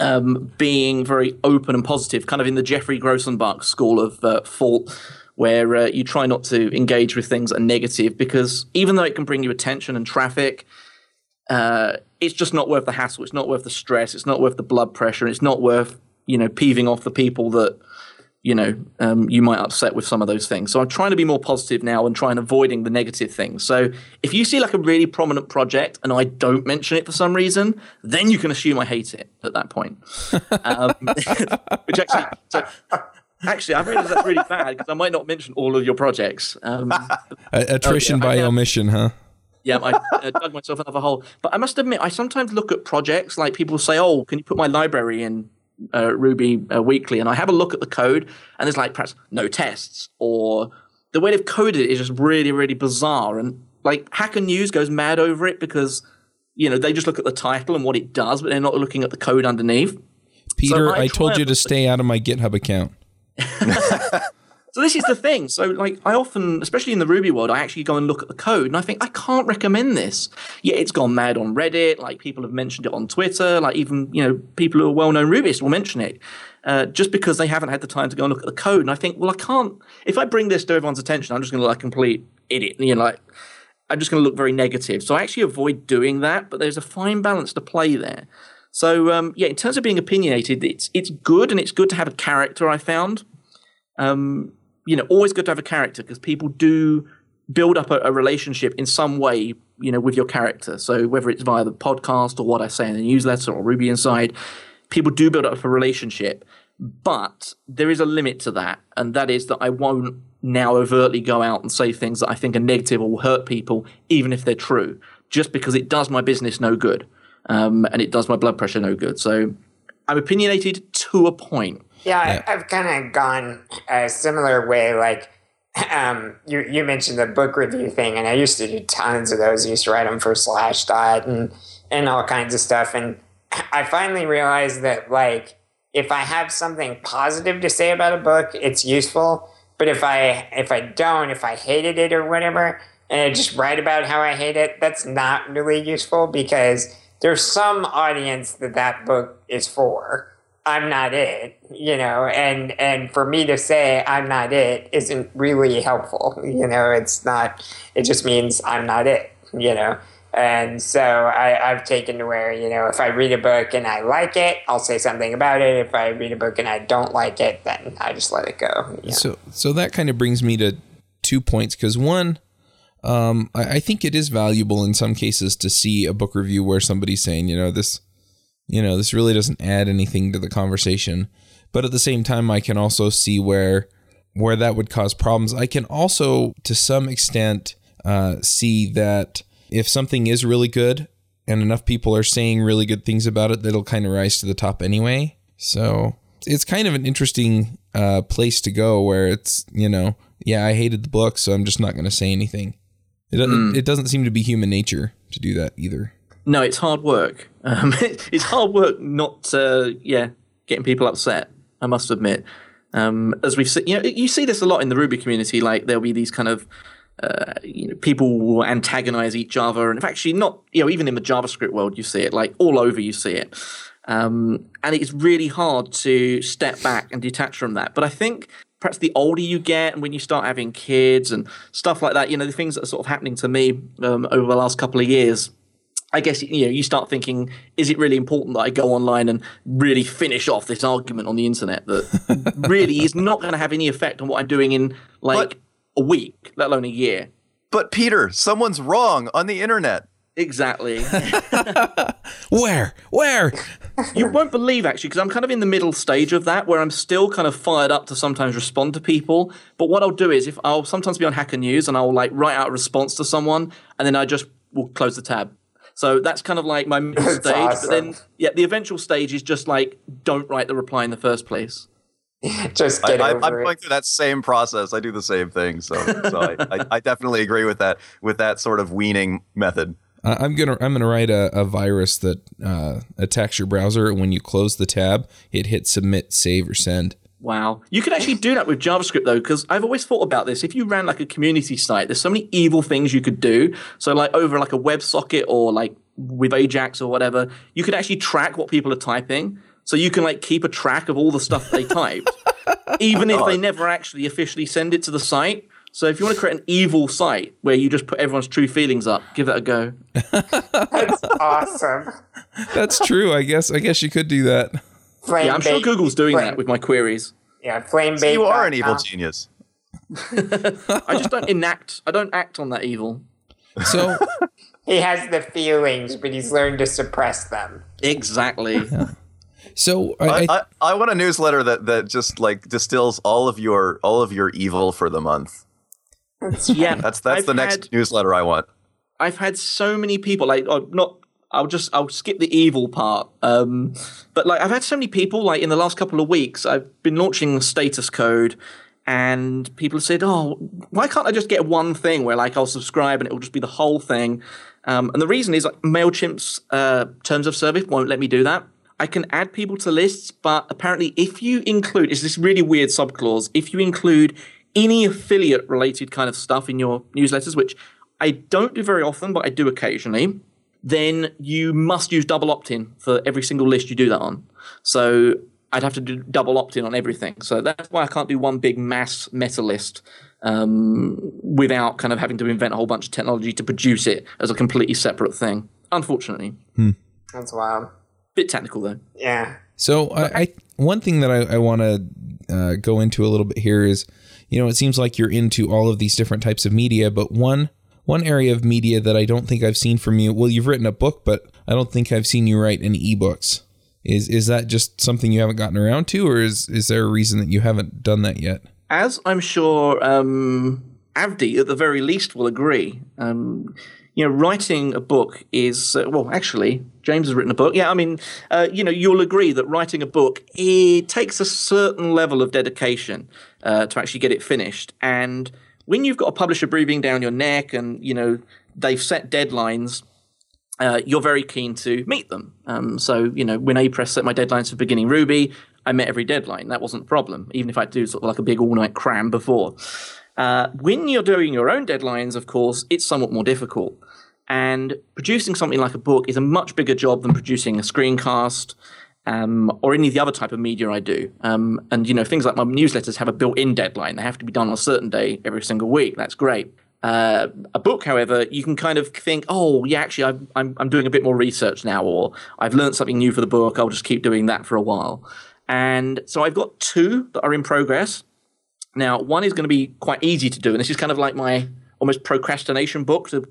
um, being very open and positive, kind of in the Geoffrey Grosenbach school of uh, thought, where uh, you try not to engage with things that are negative because even though it can bring you attention and traffic, uh, it's just not worth the hassle. It's not worth the stress. It's not worth the blood pressure. It's not worth you know peeving off the people that you know um, you might upset with some of those things. So I'm trying to be more positive now and trying avoiding the negative things. So if you see like a really prominent project and I don't mention it for some reason, then you can assume I hate it at that point. Um, <laughs> which actually, so, actually, I realize that's really bad because I might not mention all of your projects. Um, attrition oh, yeah, by omission, huh? yeah, I uh, dug myself another hole. But I must admit, I sometimes look at projects like people say, "Oh, can you put my library in uh, Ruby uh, Weekly?" And I have a look at the code, and there's like perhaps no tests, or the way they've coded it is just really, really bizarre. And like Hacker News goes mad over it because you know they just look at the title and what it does, but they're not looking at the code underneath. Peter, I I told you to stay out of my GitHub account. <laughs> So this is the thing. So like I often, especially in the Ruby world, I actually go and look at the code and I think I can't recommend this. Yet it's gone mad on Reddit. Like people have mentioned it on Twitter. Like even you know people who are well-known Rubyists will mention it. Uh, just because they haven't had the time to go and look at the code, and I think, well, I can't. If I bring this to everyone's attention, I'm just going to look like a complete idiot. You know, like I'm just going to look very negative. So I actually avoid doing that. But there's a fine balance to play there. So um, yeah, in terms of being opinionated, it's it's good and it's good to have a character. I found um, you know, always good to have a character because people do build up a, a, relationship in some way, you know, with your character. So whether it's via the podcast or what I say in the newsletter or Ruby Inside, people do build up a relationship. But there is a limit to that, and that is that I won't now overtly go out and say things that I think are negative or will hurt people, even if they're true, just because it does my business no good, um, and it does my blood pressure no good. So I'm opinionated to a point. Yeah, I, I've kind of gone a similar way. Like, <clears throat> um, you you mentioned the book review thing, and I used to do tons of those. I used to write them for Slashdot and and all kinds of stuff. And <clears throat> I finally realized that like if I have something positive to say about a book, it's useful. But if I if I don't, if I hated it or whatever, and I just write about how I hate it, that's not really useful because there's some audience that that book is for. I'm not it, you know, and and for me to say I'm not it isn't really helpful, you know. It's not. It just means I'm not it, you know. And so I, I've taken to where you know if I read a book and I like it, I'll say something about it. If I read a book and I don't like it, then I just let it go. So so that kind of brings me to two points because one, um, I, I think it is valuable in some cases to see a book review where somebody's saying, you know, this, you know, this really doesn't add anything to the conversation. But at the same time, I can also see where where that would cause problems. I can also, to some extent, uh, see that if something is really good and enough people are saying really good things about it, that'll kind of rise to the top anyway. So it's kind of an interesting uh, place to go where it's you know yeah I hated the book so I'm just not going to say anything. It doesn't, it doesn't seem to be human nature to do that either. No, it's hard work. Um, <laughs> it's hard work not, uh, yeah, getting people upset. I must admit. Um, as we've seen, you know, you see this a lot in the Ruby community. Like there'll be these kind of, uh, you know, people will antagonize each other, and actually, not, you know, even in the JavaScript world, you see it. Like all over, you see it. Um, and it's really hard to step back and detach from that. But I think perhaps the older you get and when you start having kids and stuff like that, you know, the things that are sort of happening to me um, over the last couple of years, I guess you know you start thinking, is it really important that I go online and really finish off this argument on the internet that <laughs> really is not going to have any effect on what I'm doing in like But- a week, let alone a year? But Peter, someone's wrong on the internet. Exactly. <laughs> <laughs> Where? Where? you won't believe actually because I'm kind of in the middle stage of that where I'm still kind of fired up to sometimes respond to people. But what I'll do is if I'll sometimes be on Hacker News and I'll like write out a response to someone and then I just will close the tab. So that's kind of like my <laughs> middle That's stage. But then yeah, the eventual stage is just like don't write the reply in the first place. <laughs> just I, get I, over I'm going through that same process. I do the same thing. So, so I, I, I definitely agree with that with that sort of weaning method. I- I'm gonna I'm gonna write a, a virus that uh, attacks your browser. and When you close the tab, it hits submit, save, or send. Wow. You could actually do that with JavaScript though, because I've always thought about this. If you ran like a community site, there's so many evil things you could do. So like over like a WebSocket or like with Ajax or whatever, you could actually track what people are typing. So you can like keep a track of all the stuff they typed, <laughs> even if they never actually officially send it to the site. So if you want to create an evil site where you just put everyone's true feelings up, give it a go. That's awesome. <laughs> That's true. I guess. I guess you could do that. Flame Yeah, I'm sure Google's doing flame- that with my queries. Yeah, flame So bait. you are an evil genius. <laughs> I just don't enact. I don't act on that evil. So <laughs> He has the feelings, but he's learned to suppress them. Exactly. <laughs> so I, I, I, I, I want a newsletter that, that just like distills all of your all of your evil for the month. yeah, That's that's I've the next had- newsletter I want. I've had so many people like oh, not. I'll just I'll skip the evil part. Um, but like I've had so many people like in the last couple of weeks. I've been launching status code, and people have said, "Oh, why can't I just get one thing where like I'll subscribe and it will just be the whole thing?" Um, and the reason is like Mailchimp's uh, terms of service won't let me do that. I can add people to lists, but apparently, if you include, it's this really weird subclause. If you include any affiliate related kind of stuff in your newsletters, which I don't do very often, but I do occasionally, then you must use double opt in for every single list you do that on. So I'd have to do double opt in on everything. So that's why I can't do one big mass meta list um, without kind of having to invent a whole bunch of technology to produce it as a completely separate thing. Unfortunately. That's wild. Bit technical though. Yeah. So I, I one thing that I, I want to uh, go into a little bit here is, you know, it seems like you're into all of these different types of media, but one one area of media that I don't think I've seen from you. Well, you've written a book, but I don't think I've seen you write any ebooks. Is is that just something you haven't gotten around to, or is is there a reason that you haven't done that yet? as I'm sure um, Avdi at the very least will agree. Um, you know, writing a book is uh, well. Actually, James has written a book. Yeah, I mean, uh, you know, you'll agree that writing a book it takes a certain level of dedication uh, to actually get it finished. And when you've got a publisher breathing down your neck, and you know they've set deadlines, uh, you're very keen to meet them. Um, so, you know, when Apress set my deadlines for beginning Ruby, I met every deadline. That wasn't a problem, even if I do sort of like a big all-night cram before. Uh, when you're doing your own deadlines, of course, it's somewhat more difficult. And producing something like a book is a much bigger job than producing a screencast um, or any of the other type of media I do. Um, and, you know, things like my newsletters have a built-in deadline. They have to be done on a certain day every single week. That's great. Uh, a book, however, you can kind of think, oh, yeah, actually, I'm, I'm, I'm doing a bit more research now, or I've learned something new for the book. I'll just keep doing that for a while. And so I've got two that are in progress. Now, one is going to be quite easy to do, and this is kind of like my almost procrastination book to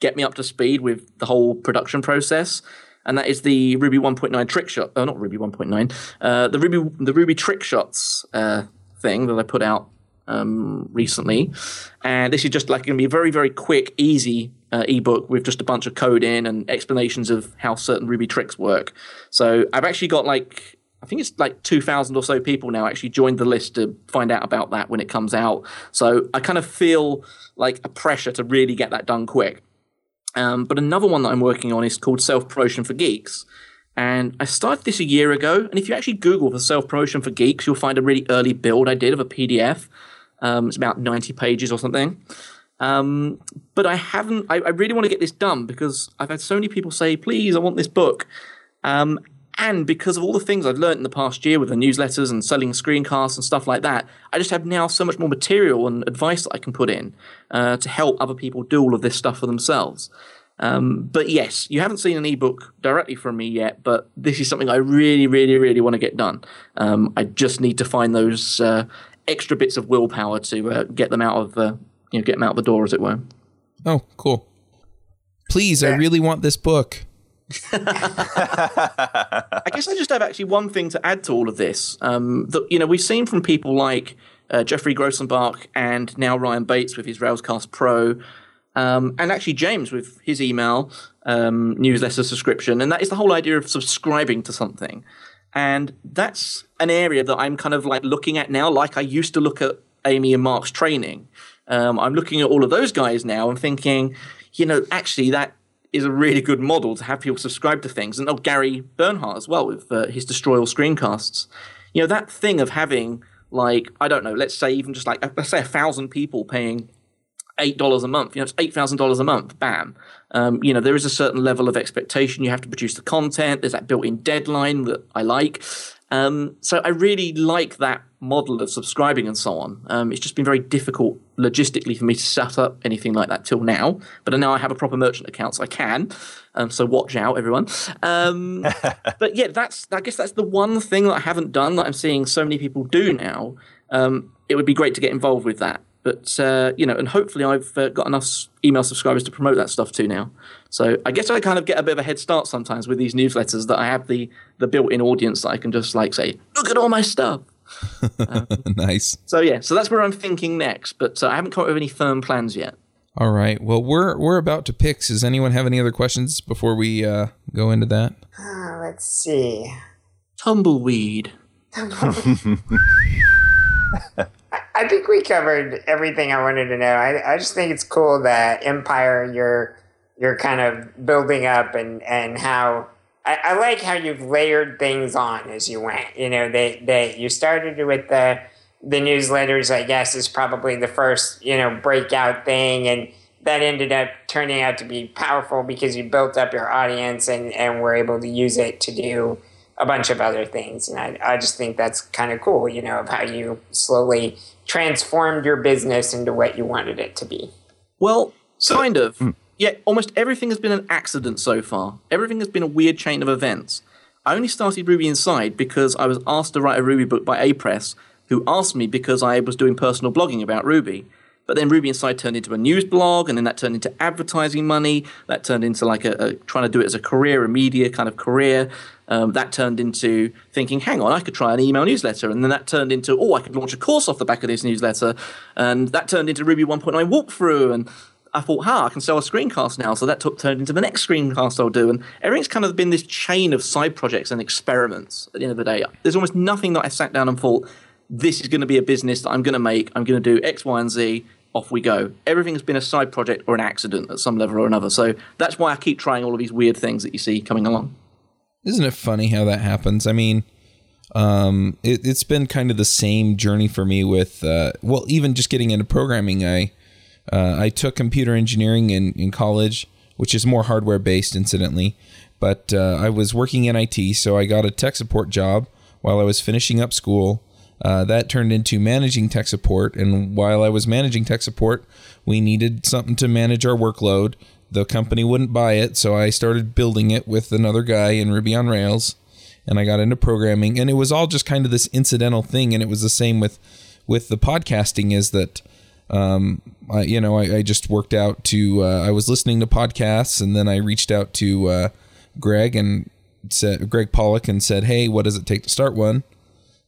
get me up to speed with the whole production process. And that is the Ruby 1.9 trick shot. Oh, not Ruby 1.9. Uh, the Ruby the Ruby trick shots uh, thing that I put out um, recently. And this is just like going to be a very, very quick, easy uh, ebook with just a bunch of code in and explanations of how certain Ruby tricks work. So I've actually got like, I think it's like 2,000 or so people now actually joined the list to find out about that when it comes out. So I kind of feel like a pressure to really get that done quick. Um, but another one that I'm working on is called Self Promotion for Geeks. And I started this a year ago. And if you actually Google for Self Promotion for Geeks, you'll find a really early build I did of a PDF. Um, it's about 90 pages or something. Um, but I haven't, I, I really want to get this done because I've had so many people say, please, I want this book. Um, and because of all the things I've learned in the past year with the newsletters and selling screencasts and stuff like that, I just have now so much more material and advice that I can put in uh, to help other people do all of this stuff for themselves. Um, but yes, you haven't seen an ebook directly from me yet, but this is something I really, really, really want to get done. Um, I just need to find those uh, extra bits of willpower to uh, get them out of the, you know, get them out the door, as it were. Oh, cool. Please, I really want this book. I guess I just have actually one thing to add to all of this. Um, that you know, we've seen from people like uh, Geoffrey Grosenbach and now Ryan Bates with his Railscast Pro, um, and actually James with his email um, newsletter subscription, and that is the whole idea of subscribing to something. And that's an area that I'm kind of like looking at now, like I used to look at Amy and Mark's training. Um, I'm looking at all of those guys now and thinking, you know, actually that is a really good model to have people subscribe to things. And oh, Gary Bernhardt as well with uh, his Destroy All screencasts. You know, that thing of having like, I don't know, let's say even just like, let's say a thousand people paying eight dollars a month. You know, it's eight thousand dollars a month. Bam. Um, you know, there is a certain level of expectation. You have to produce the content. There's that built-in deadline that I like. Um, so I really like that model of subscribing and so on. Um, it's just been very difficult logistically for me to set up anything like that till now. But now I have a proper merchant account, so I can. Um, so watch out, everyone. Um, <laughs> but yeah, that's I guess that's the one thing that I haven't done that I'm seeing so many people do now. Um, it would be great to get involved with that. But uh, you know, and hopefully I've uh, got enough email subscribers to promote that stuff too now. So I guess I kind of get a bit of a head start sometimes with these newsletters that I have the the built-in audience that I can just like say, look at all my stuff. Um, <laughs> nice. So yeah, so that's where I'm thinking next, but uh, I haven't come up with any firm plans yet. All right. Well, we're we're about to picks. Does anyone have any other questions before we uh, go into that? Uh, let's see. Tumbleweed. <laughs> I think we covered everything I wanted to know. I, I just think it's cool that Empire you're you're kind of building up and and how I, I like how you've layered things on as you went. You know, they they you started with the the newsletters. I guess is probably the first you know breakout thing, and that ended up turning out to be powerful because you built up your audience and and were able to use it to do a bunch of other things. And I, I just think that's kind of cool, you know, of how you slowly transformed your business into what you wanted it to be. Well, kind of. Hmm. Yeah, almost everything has been an accident so far. Everything has been a weird chain of events. I only started Ruby Inside because I was asked to write a Ruby book by Apress, who asked me because I was doing personal blogging about Ruby. But then Ruby Inside turned into a news blog, and then that turned into advertising money. That turned into like a, a trying to do it as a career, a media kind of career. Um, that turned into thinking, hang on, I could try an email newsletter. And then that turned into, oh, I could launch a course off the back of this newsletter. And that turned into Ruby 1.9 walkthrough. And I thought, ha, I can sell a screencast now. So that took, turned into the next screencast I'll do. And everything's kind of been this chain of side projects and experiments at the end of the day. There's almost nothing that I sat down and thought, this is going to be a business that I'm going to make. I'm going to do X, Y, and Z. Off we go. Everything's been a side project or an accident at some level or another. So that's why I keep trying all of these weird things that you see coming along. Isn't it funny how that happens? I mean, um, it, has been kind of the same journey for me with, uh, well, even just getting into programming. I uh, I took computer engineering in, in college, which is more hardware based, incidentally. But uh, I was working in IT, so I got a tech support job while I was finishing up school. Uh, that turned into managing tech support, and while I was managing tech support, we needed something to manage our workload the company wouldn't buy it, so I started building it with another guy in Ruby on Rails, and I got into programming, and it was all just kind of this incidental thing, and it was the same with with the podcasting is that. Um, I, you know, I, I just worked out to. Uh, I was listening to podcasts, and then I reached out to uh, Greg and said Gregg Pollack and said, "Hey, what does it take to start one?"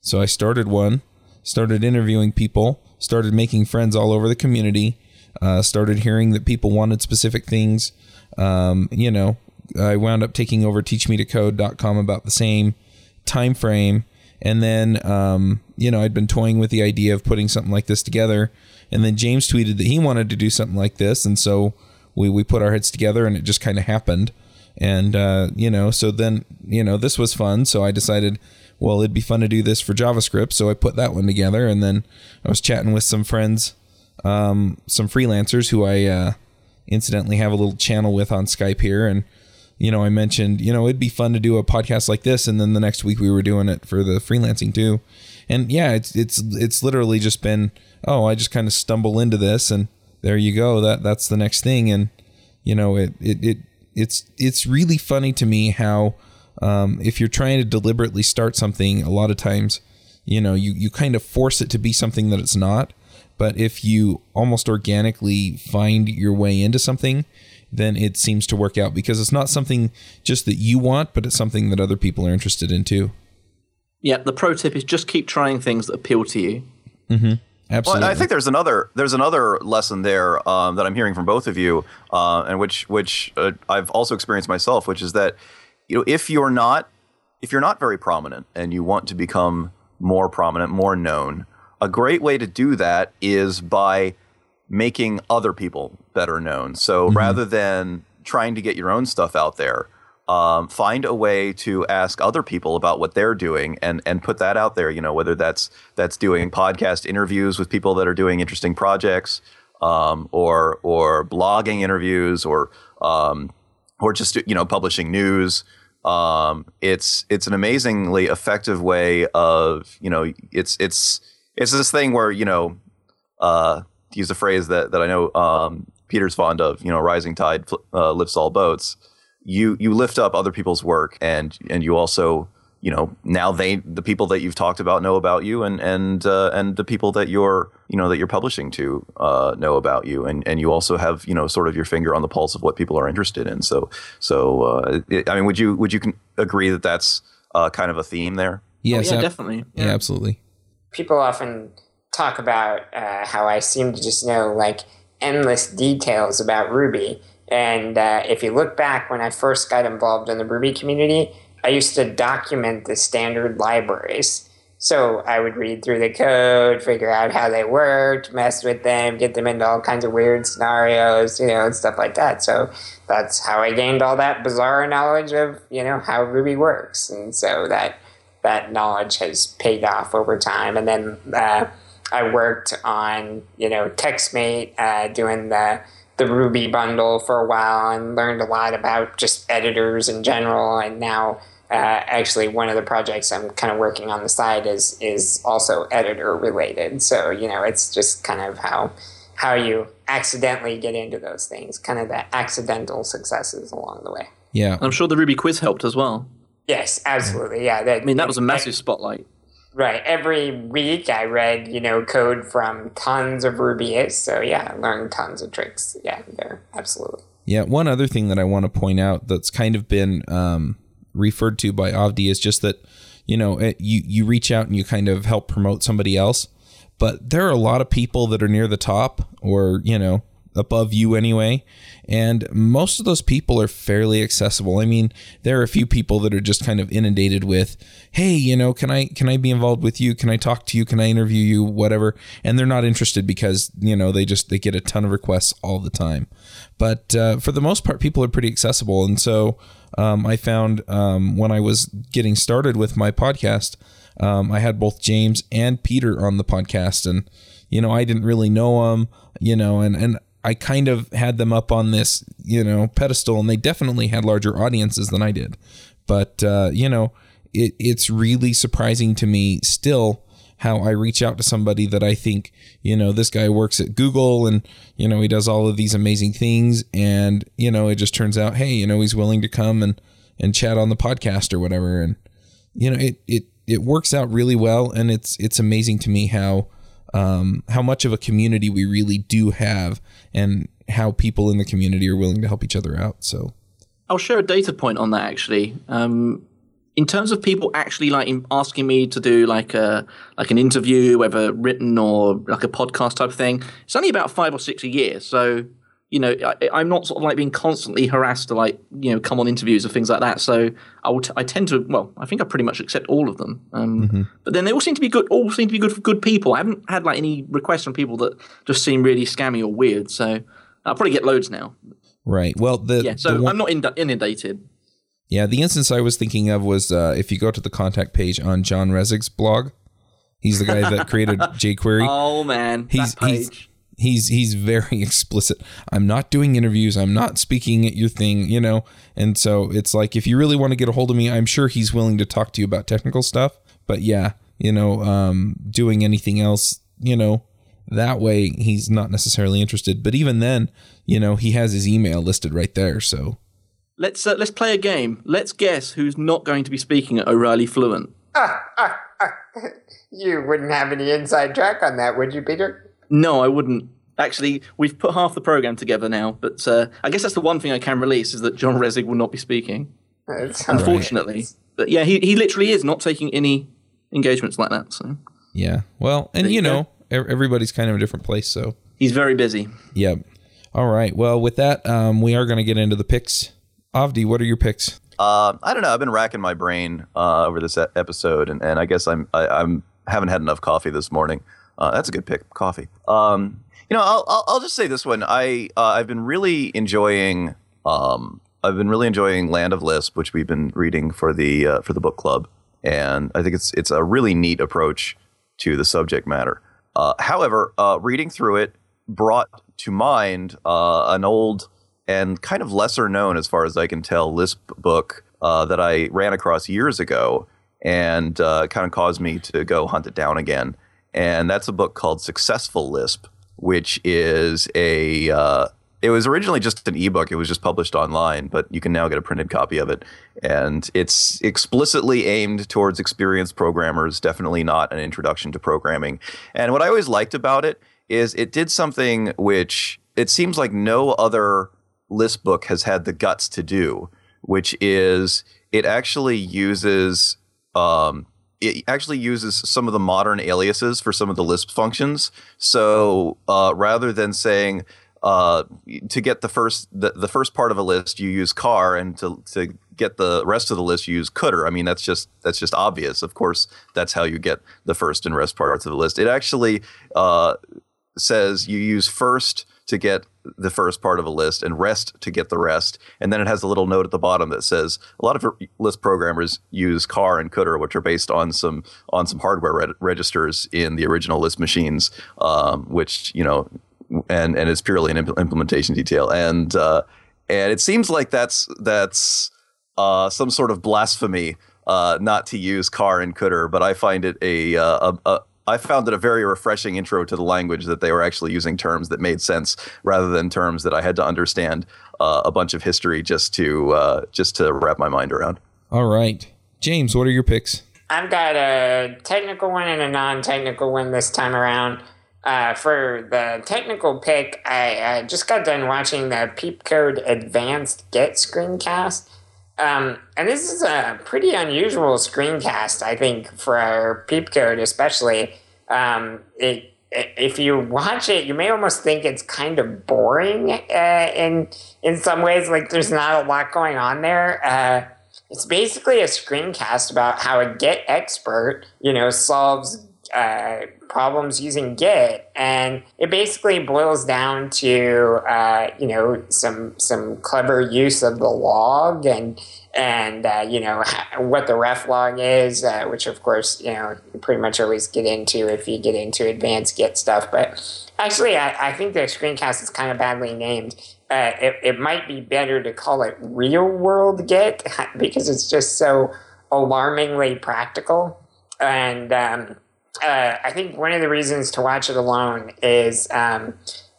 So I started one, started interviewing people, started making friends all over the community, uh, started hearing that people wanted specific things. Um, you know, I wound up taking over teachmetocode.com about the same time frame. And then, um, you know, I'd been toying with the idea of putting something like this together. And then James tweeted that he wanted to do something like this. And so we, we put our heads together and it just kind of happened. And, uh, you know, so then, you know, this was fun. So I decided, well, it'd be fun to do this for JavaScript. So I put that one together. And then I was chatting with some friends um, some freelancers who I uh, incidentally have a little channel with on Skype here, and you know I mentioned you know it'd be fun to do a podcast like this, and then the next week we were doing it for the freelancing too, and yeah, it's it's it's literally just been oh I just kind of stumble into this, and there you go that that's the next thing, and you know it it, it it's it's really funny to me how um, if you're trying to deliberately start something, a lot of times you know you you kind of force it to be something that it's not but if you almost organically find your way into something, then it seems to work out because it's not something just that you want, but it's something that other people are interested in too. Yeah, the pro tip is just keep trying things that appeal to you. Mm-hmm. Absolutely. Well, I think there's another there's another lesson there um, that I'm hearing from both of you, uh, and which which uh, I've also experienced myself, which is that you know if you're not if you're not very prominent and you want to become more prominent, more known, a great way to do that is by making other people better known. So mm-hmm. rather than trying to get your own stuff out there, um, find a way to ask other people about what they're doing and and put that out there. You know, whether that's that's doing podcast interviews with people that are doing interesting projects. um, or or blogging interviews or um, or just you know publishing news. Um, it's it's an amazingly effective way of you know it's it's it's this thing where you know uh, to use a phrase that that I know um, Peter's fond of you know rising tide uh, lifts all boats. You you lift up other people's work and and you also you know now they the people that you've talked about know about you and and uh, and the people that you're you know that you're publishing to uh, know about you and and you also have you know sort of your finger on the pulse of what people are interested in so so uh, it, I mean would you would you agree that that's uh, kind of a theme there Yes, oh, yeah, ab- definitely. Yeah, absolutely. people often talk about uh, how I seem to just know like endless details about Ruby. And uh, if you look back when I first got involved in the Ruby community, I used to document the standard libraries. So I would read through the code, figure out how they worked, mess with them, get them into all kinds of weird scenarios, you know, and stuff like that. So that's how I gained all that bizarre knowledge of, you know, how Ruby works. And so that that knowledge has paid off over time. And then uh, I worked on, you know, TextMate, uh, doing the the Ruby bundle for a while, and learned a lot about just editors in general. And now, uh, actually, one of the projects I'm kind of working on the side is is also editor related. So you know, it's just kind of how how you accidentally get into those things, kind of the accidental successes along the way. Yeah. I'm sure the Ruby quiz helped as well. Yes, absolutely. Yeah, that, I mean, that was a massive spotlight. Right. Every week I read, you know, code from tons of Rubyists. So yeah, I learned tons of tricks. Yeah, there. Absolutely. Yeah, one other thing that I want to point out that's kind of been um, referred to by Avdi is just that you know it, you you reach out and you kind of help promote somebody else, but there are a lot of people that are near the top or you know above you anyway, and most of those people are fairly accessible. I mean, there are a few people that are just kind of inundated with, hey, you know, can I can I be involved with you? Can I talk to you? Can I interview you? Whatever, and they're not interested because you know they just they get a ton of requests all the time but uh, for the most part, people are pretty accessible. And so um, I found um, when I was getting started with my podcast, um, I had both James and Peter on the podcast, and you know I didn't really know them, you know, and and I kind of had them up on this you know pedestal, and they definitely had larger audiences than I did. But uh, you know, it it's really surprising to me still how I reach out to somebody that I think, you know, this guy works at Google and, you know, he does all of these amazing things. And, you know, it just turns out, hey, you know, he's willing to come and, and chat on the podcast or whatever. And, you know, it, it, it works out really well. And it's, it's amazing to me how, um, how much of a community we really do have and how people in the community are willing to help each other out. So, I'll share a data point on that actually. Um, in terms of people actually like asking me to do like a like an interview, whether written or like a podcast type thing, it's only about five or six a year. So you know, I, I'm not sort of like being constantly harassed to like you know come on interviews or things like that. So I will t- I tend to well, I think I pretty much accept all of them. Um, But then they all seem to be good. All seem to be good for good people. I haven't had like any requests from people that just seem really scammy or weird. So I'll probably get loads now. right. Well, the, Yeah. So the one- I'm not ind- inundated. Yeah, the instance I was thinking of was uh, if you go to the contact page on John Resig's blog. He's the guy that created <laughs> jQuery. Oh man, he's he's. He's he's very <laughs> explicit. I'm not doing interviews. I'm not speaking at your thing, you know. And so it's like if you really want to get a hold of me, I'm sure he's willing to talk to you about technical stuff. But yeah, you know, um, doing anything else, you know, that way he's not necessarily interested. But even then, you know, he has his email listed right there. So Let's uh, let's play a game. Let's guess who's not going to be speaking at O'Reilly Fluent. Ah, ah, ah. You wouldn't have any inside track on that, would you, Peter? No, I wouldn't. Actually, we've put half the program together now, but uh, I guess that's the one thing I can release is that John Resig will not be speaking, That's all right. unfortunately. But yeah, he, he literally is not taking any engagements like that. So yeah, well, and you you know, ev- everybody's kind of a different place. So he's very busy. Yep. All right. Well, with that, um, we are going to get into the picks. Avdi, what are your picks? Uh, I don't know. I've been racking my brain uh, over this episode, and, and I guess I'm I, I'm haven't had enough coffee this morning. Uh, that's a good pick, coffee. Um, you know, I'll, I'll I'll just say this one. I uh, I've been really enjoying um, I've been really enjoying Land of Lisp, which we've been reading for the uh, for the book club, and I think it's it's a really neat approach to the subject matter. Uh, however, uh, reading through it, brought to mind uh, an old and kind of lesser known, as far as I can tell, Lisp book that I ran across years ago and kind of caused me to go hunt it down again. And that's a book called Successful Lisp, which is a uh, it was originally just an ebook. It was just published online, but you can now get a printed copy of it. And it's explicitly aimed towards experienced programmers, definitely not an introduction to programming. And what I always liked about it is it did something which it seems like no other Lisp book has had the guts to do, which is it actually uses um, it actually uses some of the modern aliases for some of the Lisp functions. So uh, rather than saying uh, to get the first the, the first part of a list, you use car, and to to get the rest of the list, you use cdr. I mean, that's just that's just obvious. Of course, that's how you get the first and rest parts of the list. It actually uh, says you use first to get the first part of a list and rest to get the rest. And then it has a little note at the bottom that says a lot of Lisp programmers use car and cdr, which are based on some on some hardware re- registers in the original Lisp machines, um, which you know, and and it's purely an impl- implementation detail. And uh, and it seems like that's that's uh, some sort of blasphemy uh, not to use car and cdr, but I find it a, uh, a, a I found it a very refreshing intro to the language that they were actually using terms that made sense rather than terms that I had to understand uh, a bunch of history just to uh, just to wrap my mind around. All right, James, what are your picks? I've got a technical one and a non-technical one this time around. Uh, for the technical pick, I, I, just got done watching the Peepcode Advanced Git screencast. Um, and this is a pretty unusual screencast, I think, for our Peepcode, especially. Um, it, if you watch it, you may almost think it's kind of boring uh, in in some ways. Like there's not a lot going on there. Uh, it's basically a screencast about how a Git expert, you know, solves uh, problems using Git, and it basically boils down to uh, you know some some clever use of the log and and uh, you know what the reflog is, uh, which of course you know you pretty much always get into if you get into advanced Git stuff. But actually, I, I think the screencast is kind of badly named. Uh, it, it might be better to call it real world Git <laughs> because it's just so alarmingly practical and. Um, uh, I think one of the reasons to watch it alone is um,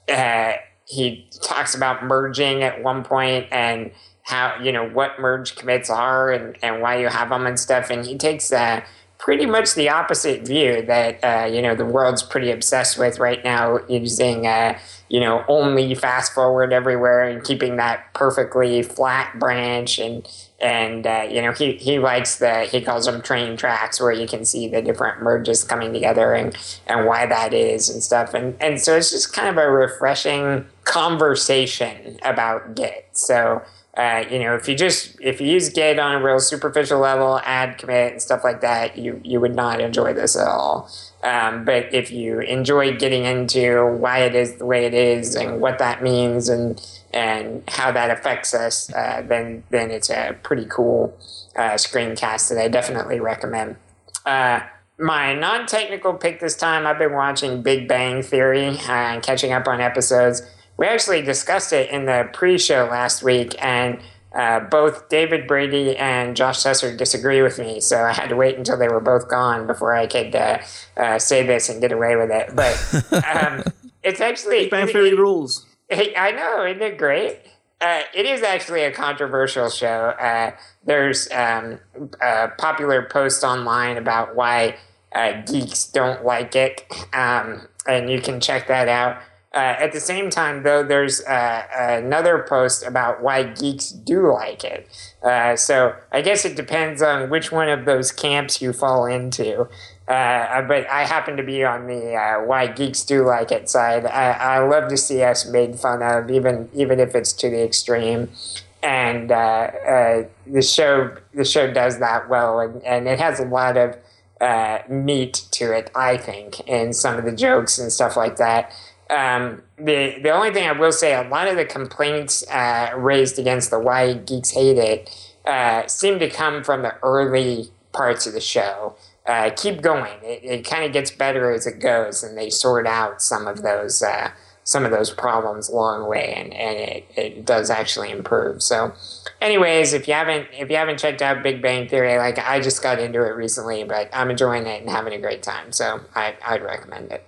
uh, he talks about merging at one point and how you know what merge commits are and, and why you have them and stuff. And he takes uh, pretty much the opposite view that uh, you know the world's pretty obsessed with right now using uh, you know only fast forward everywhere and keeping that perfectly flat branch and and uh, you know he, he likes the he calls them train tracks where you can see the different merges coming together and and why that is and stuff and and so it's just kind of a refreshing conversation about git so uh, you know, if you just if you use Git on a real superficial level, add commit and stuff like that, you you would not enjoy this at all. Um, but if you enjoy getting into why it is the way it is and what that means and and how that affects us, uh, then then it's a pretty cool uh, screencast that I definitely recommend. Uh, my non-technical pick this time, I've been watching Big Bang Theory uh, and catching up on episodes we actually discussed it in the pre-show last week, and uh, both David Brady and Josh Susser disagree with me, so I had to wait until they were both gone before I could uh, uh, say this and get away with it. But <laughs> um, it's actually Big Bang Theory rules. I know, isn't it great? Uh, it is actually a controversial show. Uh, there's um, a popular post online about why uh, geeks don't like it, um, and you can check that out. Uh, at the same time, though, there's uh, another post about why geeks do like it. Uh, so I guess it depends on which one of those camps you fall into. Uh, but I happen to be on the uh, why geeks do like it side. I, I love to see us made fun of, even even if it's to the extreme. And uh, the show the show does that well, and, and it has a lot of meat to it. I think, in some of the jokes and stuff like that. Um, the the only thing I will say, a lot of the complaints uh, raised against the why geeks hate it uh, seem to come from the early parts of the show. Uh, keep going; it, it kind of gets better as it goes, and they sort out some of those uh, some of those problems along the way, and, and it, it does actually improve. So, anyways, if you haven't if you haven't checked out Big Bang Theory, like I just got into it recently, but I'm enjoying it and having a great time. So I I'd recommend it.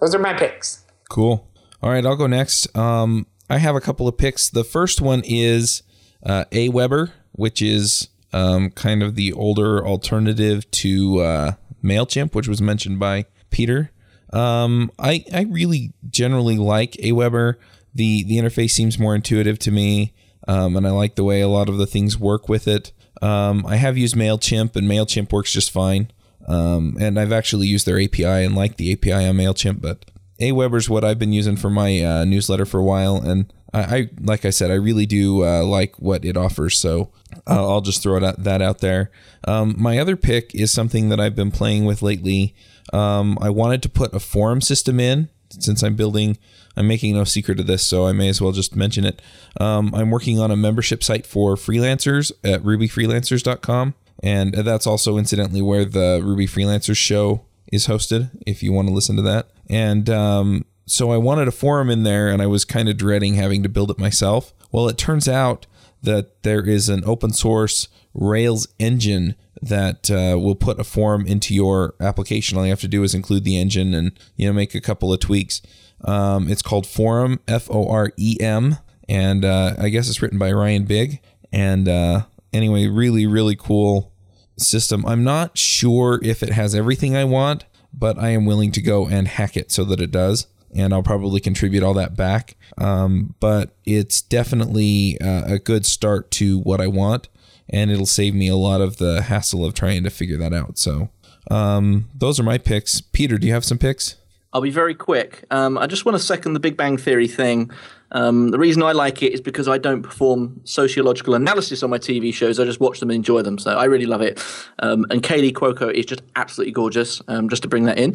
Those are my picks. Cool. All right, I'll go next. Um, I have a couple of picks. The first one is uh, Aweber, which is um, kind of the older alternative to uh, Mailchimp, which was mentioned by Peter. Um, I I really generally like Aweber. the The interface seems more intuitive to me, um, and I like the way a lot of the things work with it. Um, I have used Mailchimp, and Mailchimp works just fine. Um, and I've actually used their API and like the API on Mailchimp, but Aweber's what I've been using for my uh, newsletter for a while, and I, I, like I said, I really do uh, like what it offers. So uh, I'll just throw that, that out there. Um, my other pick is something that I've been playing with lately. Um, I wanted to put a forum system in since I'm building. I'm making no secret of this, so I may as well just mention it. Um, I'm working on a membership site for freelancers at rubyfreelancers.com, and that's also incidentally where the Ruby Freelancers show is hosted. If you want to listen to that, and um, so I wanted a forum in there, and I was kind of dreading having to build it myself. Well, it turns out that there is an open source Rails engine that uh, will put a forum into your application. All you have to do is include the engine and you know make a couple of tweaks. Um, it's called Forem F O R E M, and uh, I guess it's written by Ryan Bigg. And uh, anyway, really, really cool system. I'm not sure if it has everything I want, but I am willing to go and hack it so that it does. And I'll probably contribute all that back. Um, but it's definitely uh, a good start to what I want and it'll save me a lot of the hassle of trying to figure that out. So, um, those are my picks. Peter, do you have some picks? I'll be very quick. Um, I just want to second the Big Bang Theory thing. Um, the reason I like it is because I don't perform sociological analysis on my TV shows. I just watch them and enjoy them. So I really love it. Um, and Kaley Cuoco is just absolutely gorgeous. Um, just to bring that in.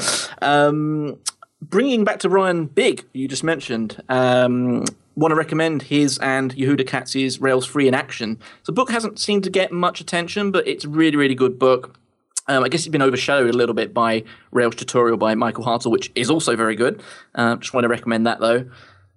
Bringing back to Ryan Bigg, you just mentioned. Um, want to recommend his and Yehuda Katz's Rails 3 in Action. The book hasn't seemed to get much attention, but it's a really, really good book. Um, I guess it's been overshadowed a little bit by Rails Tutorial by Michael Hartl, which is also very good. Uh, just want to recommend that though.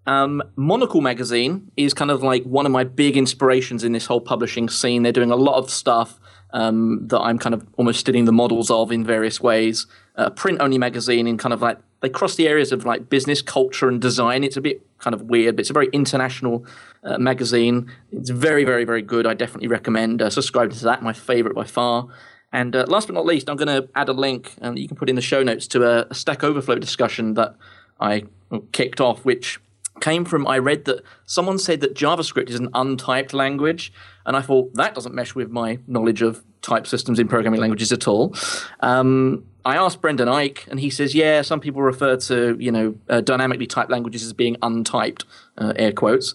Um, Monocle magazine is kind of like one of my big inspirations in this whole publishing scene. They're doing a lot of stuff um, that I'm kind of almost studying the models of in various ways. Uh, print only magazine in kind of like they cross the areas of like business, culture, and design. It's a bit kind of weird, but it's a very international uh, magazine. It's very, very, very good. I definitely recommend uh, subscribing to that. My favorite by far. And uh, last but not least, I'm going to add a link um, you can put in the show notes to a, a Stack Overflow discussion that I kicked off, which came from I read that someone said that JavaScript is an untyped language, and I thought that doesn't mesh with my knowledge of type systems in programming languages at all. Um, I asked Brendan Eich, and he says, yeah, some people refer to you know uh, dynamically typed languages as being untyped, uh, air quotes.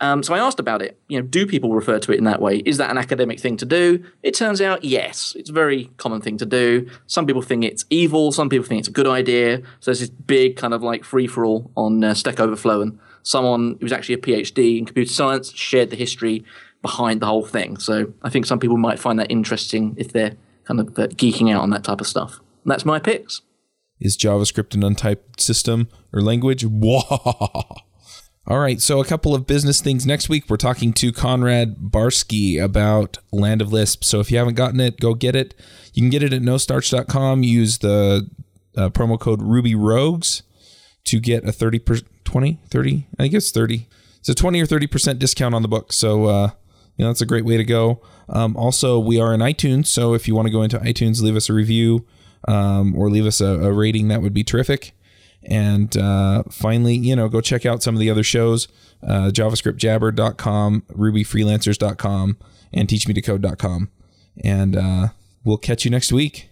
Um, so I asked about it. You know, do people refer to it in that way? Is that an academic thing to do? It turns out, yes, it's a very common thing to do. Some people think it's evil. Some people think it's a good idea. So there's this big kind of like free for all on uh, Stack Overflow, and someone who's actually a PhD in computer science shared the history behind the whole thing. So I think some people might find that interesting if they're kind of uh, geeking out on that type of stuff. That's my picks. Is JavaScript an untyped system or language? <laughs> All right, so a couple of business things. Next week, we're talking to Conrad Barski about Land of Lisp. So if you haven't gotten it, go get it. You can get it at nostarch.com. Use the uh, promo code Ruby Rogues to get a 30 per, 20, 30, I guess 30. It's a 20 or 30% discount on the book. So, uh, you know, that's a great way to go. Um, also, we are in iTunes. So if you want to go into iTunes, leave us a review um, or leave us a, a, rating, that would be terrific. And uh, finally, you know, go check out some of the other shows uh, JavaScriptJabber.com, RubyFreelancers.com, and TeachMeToCode.com. And uh, we'll catch you next week.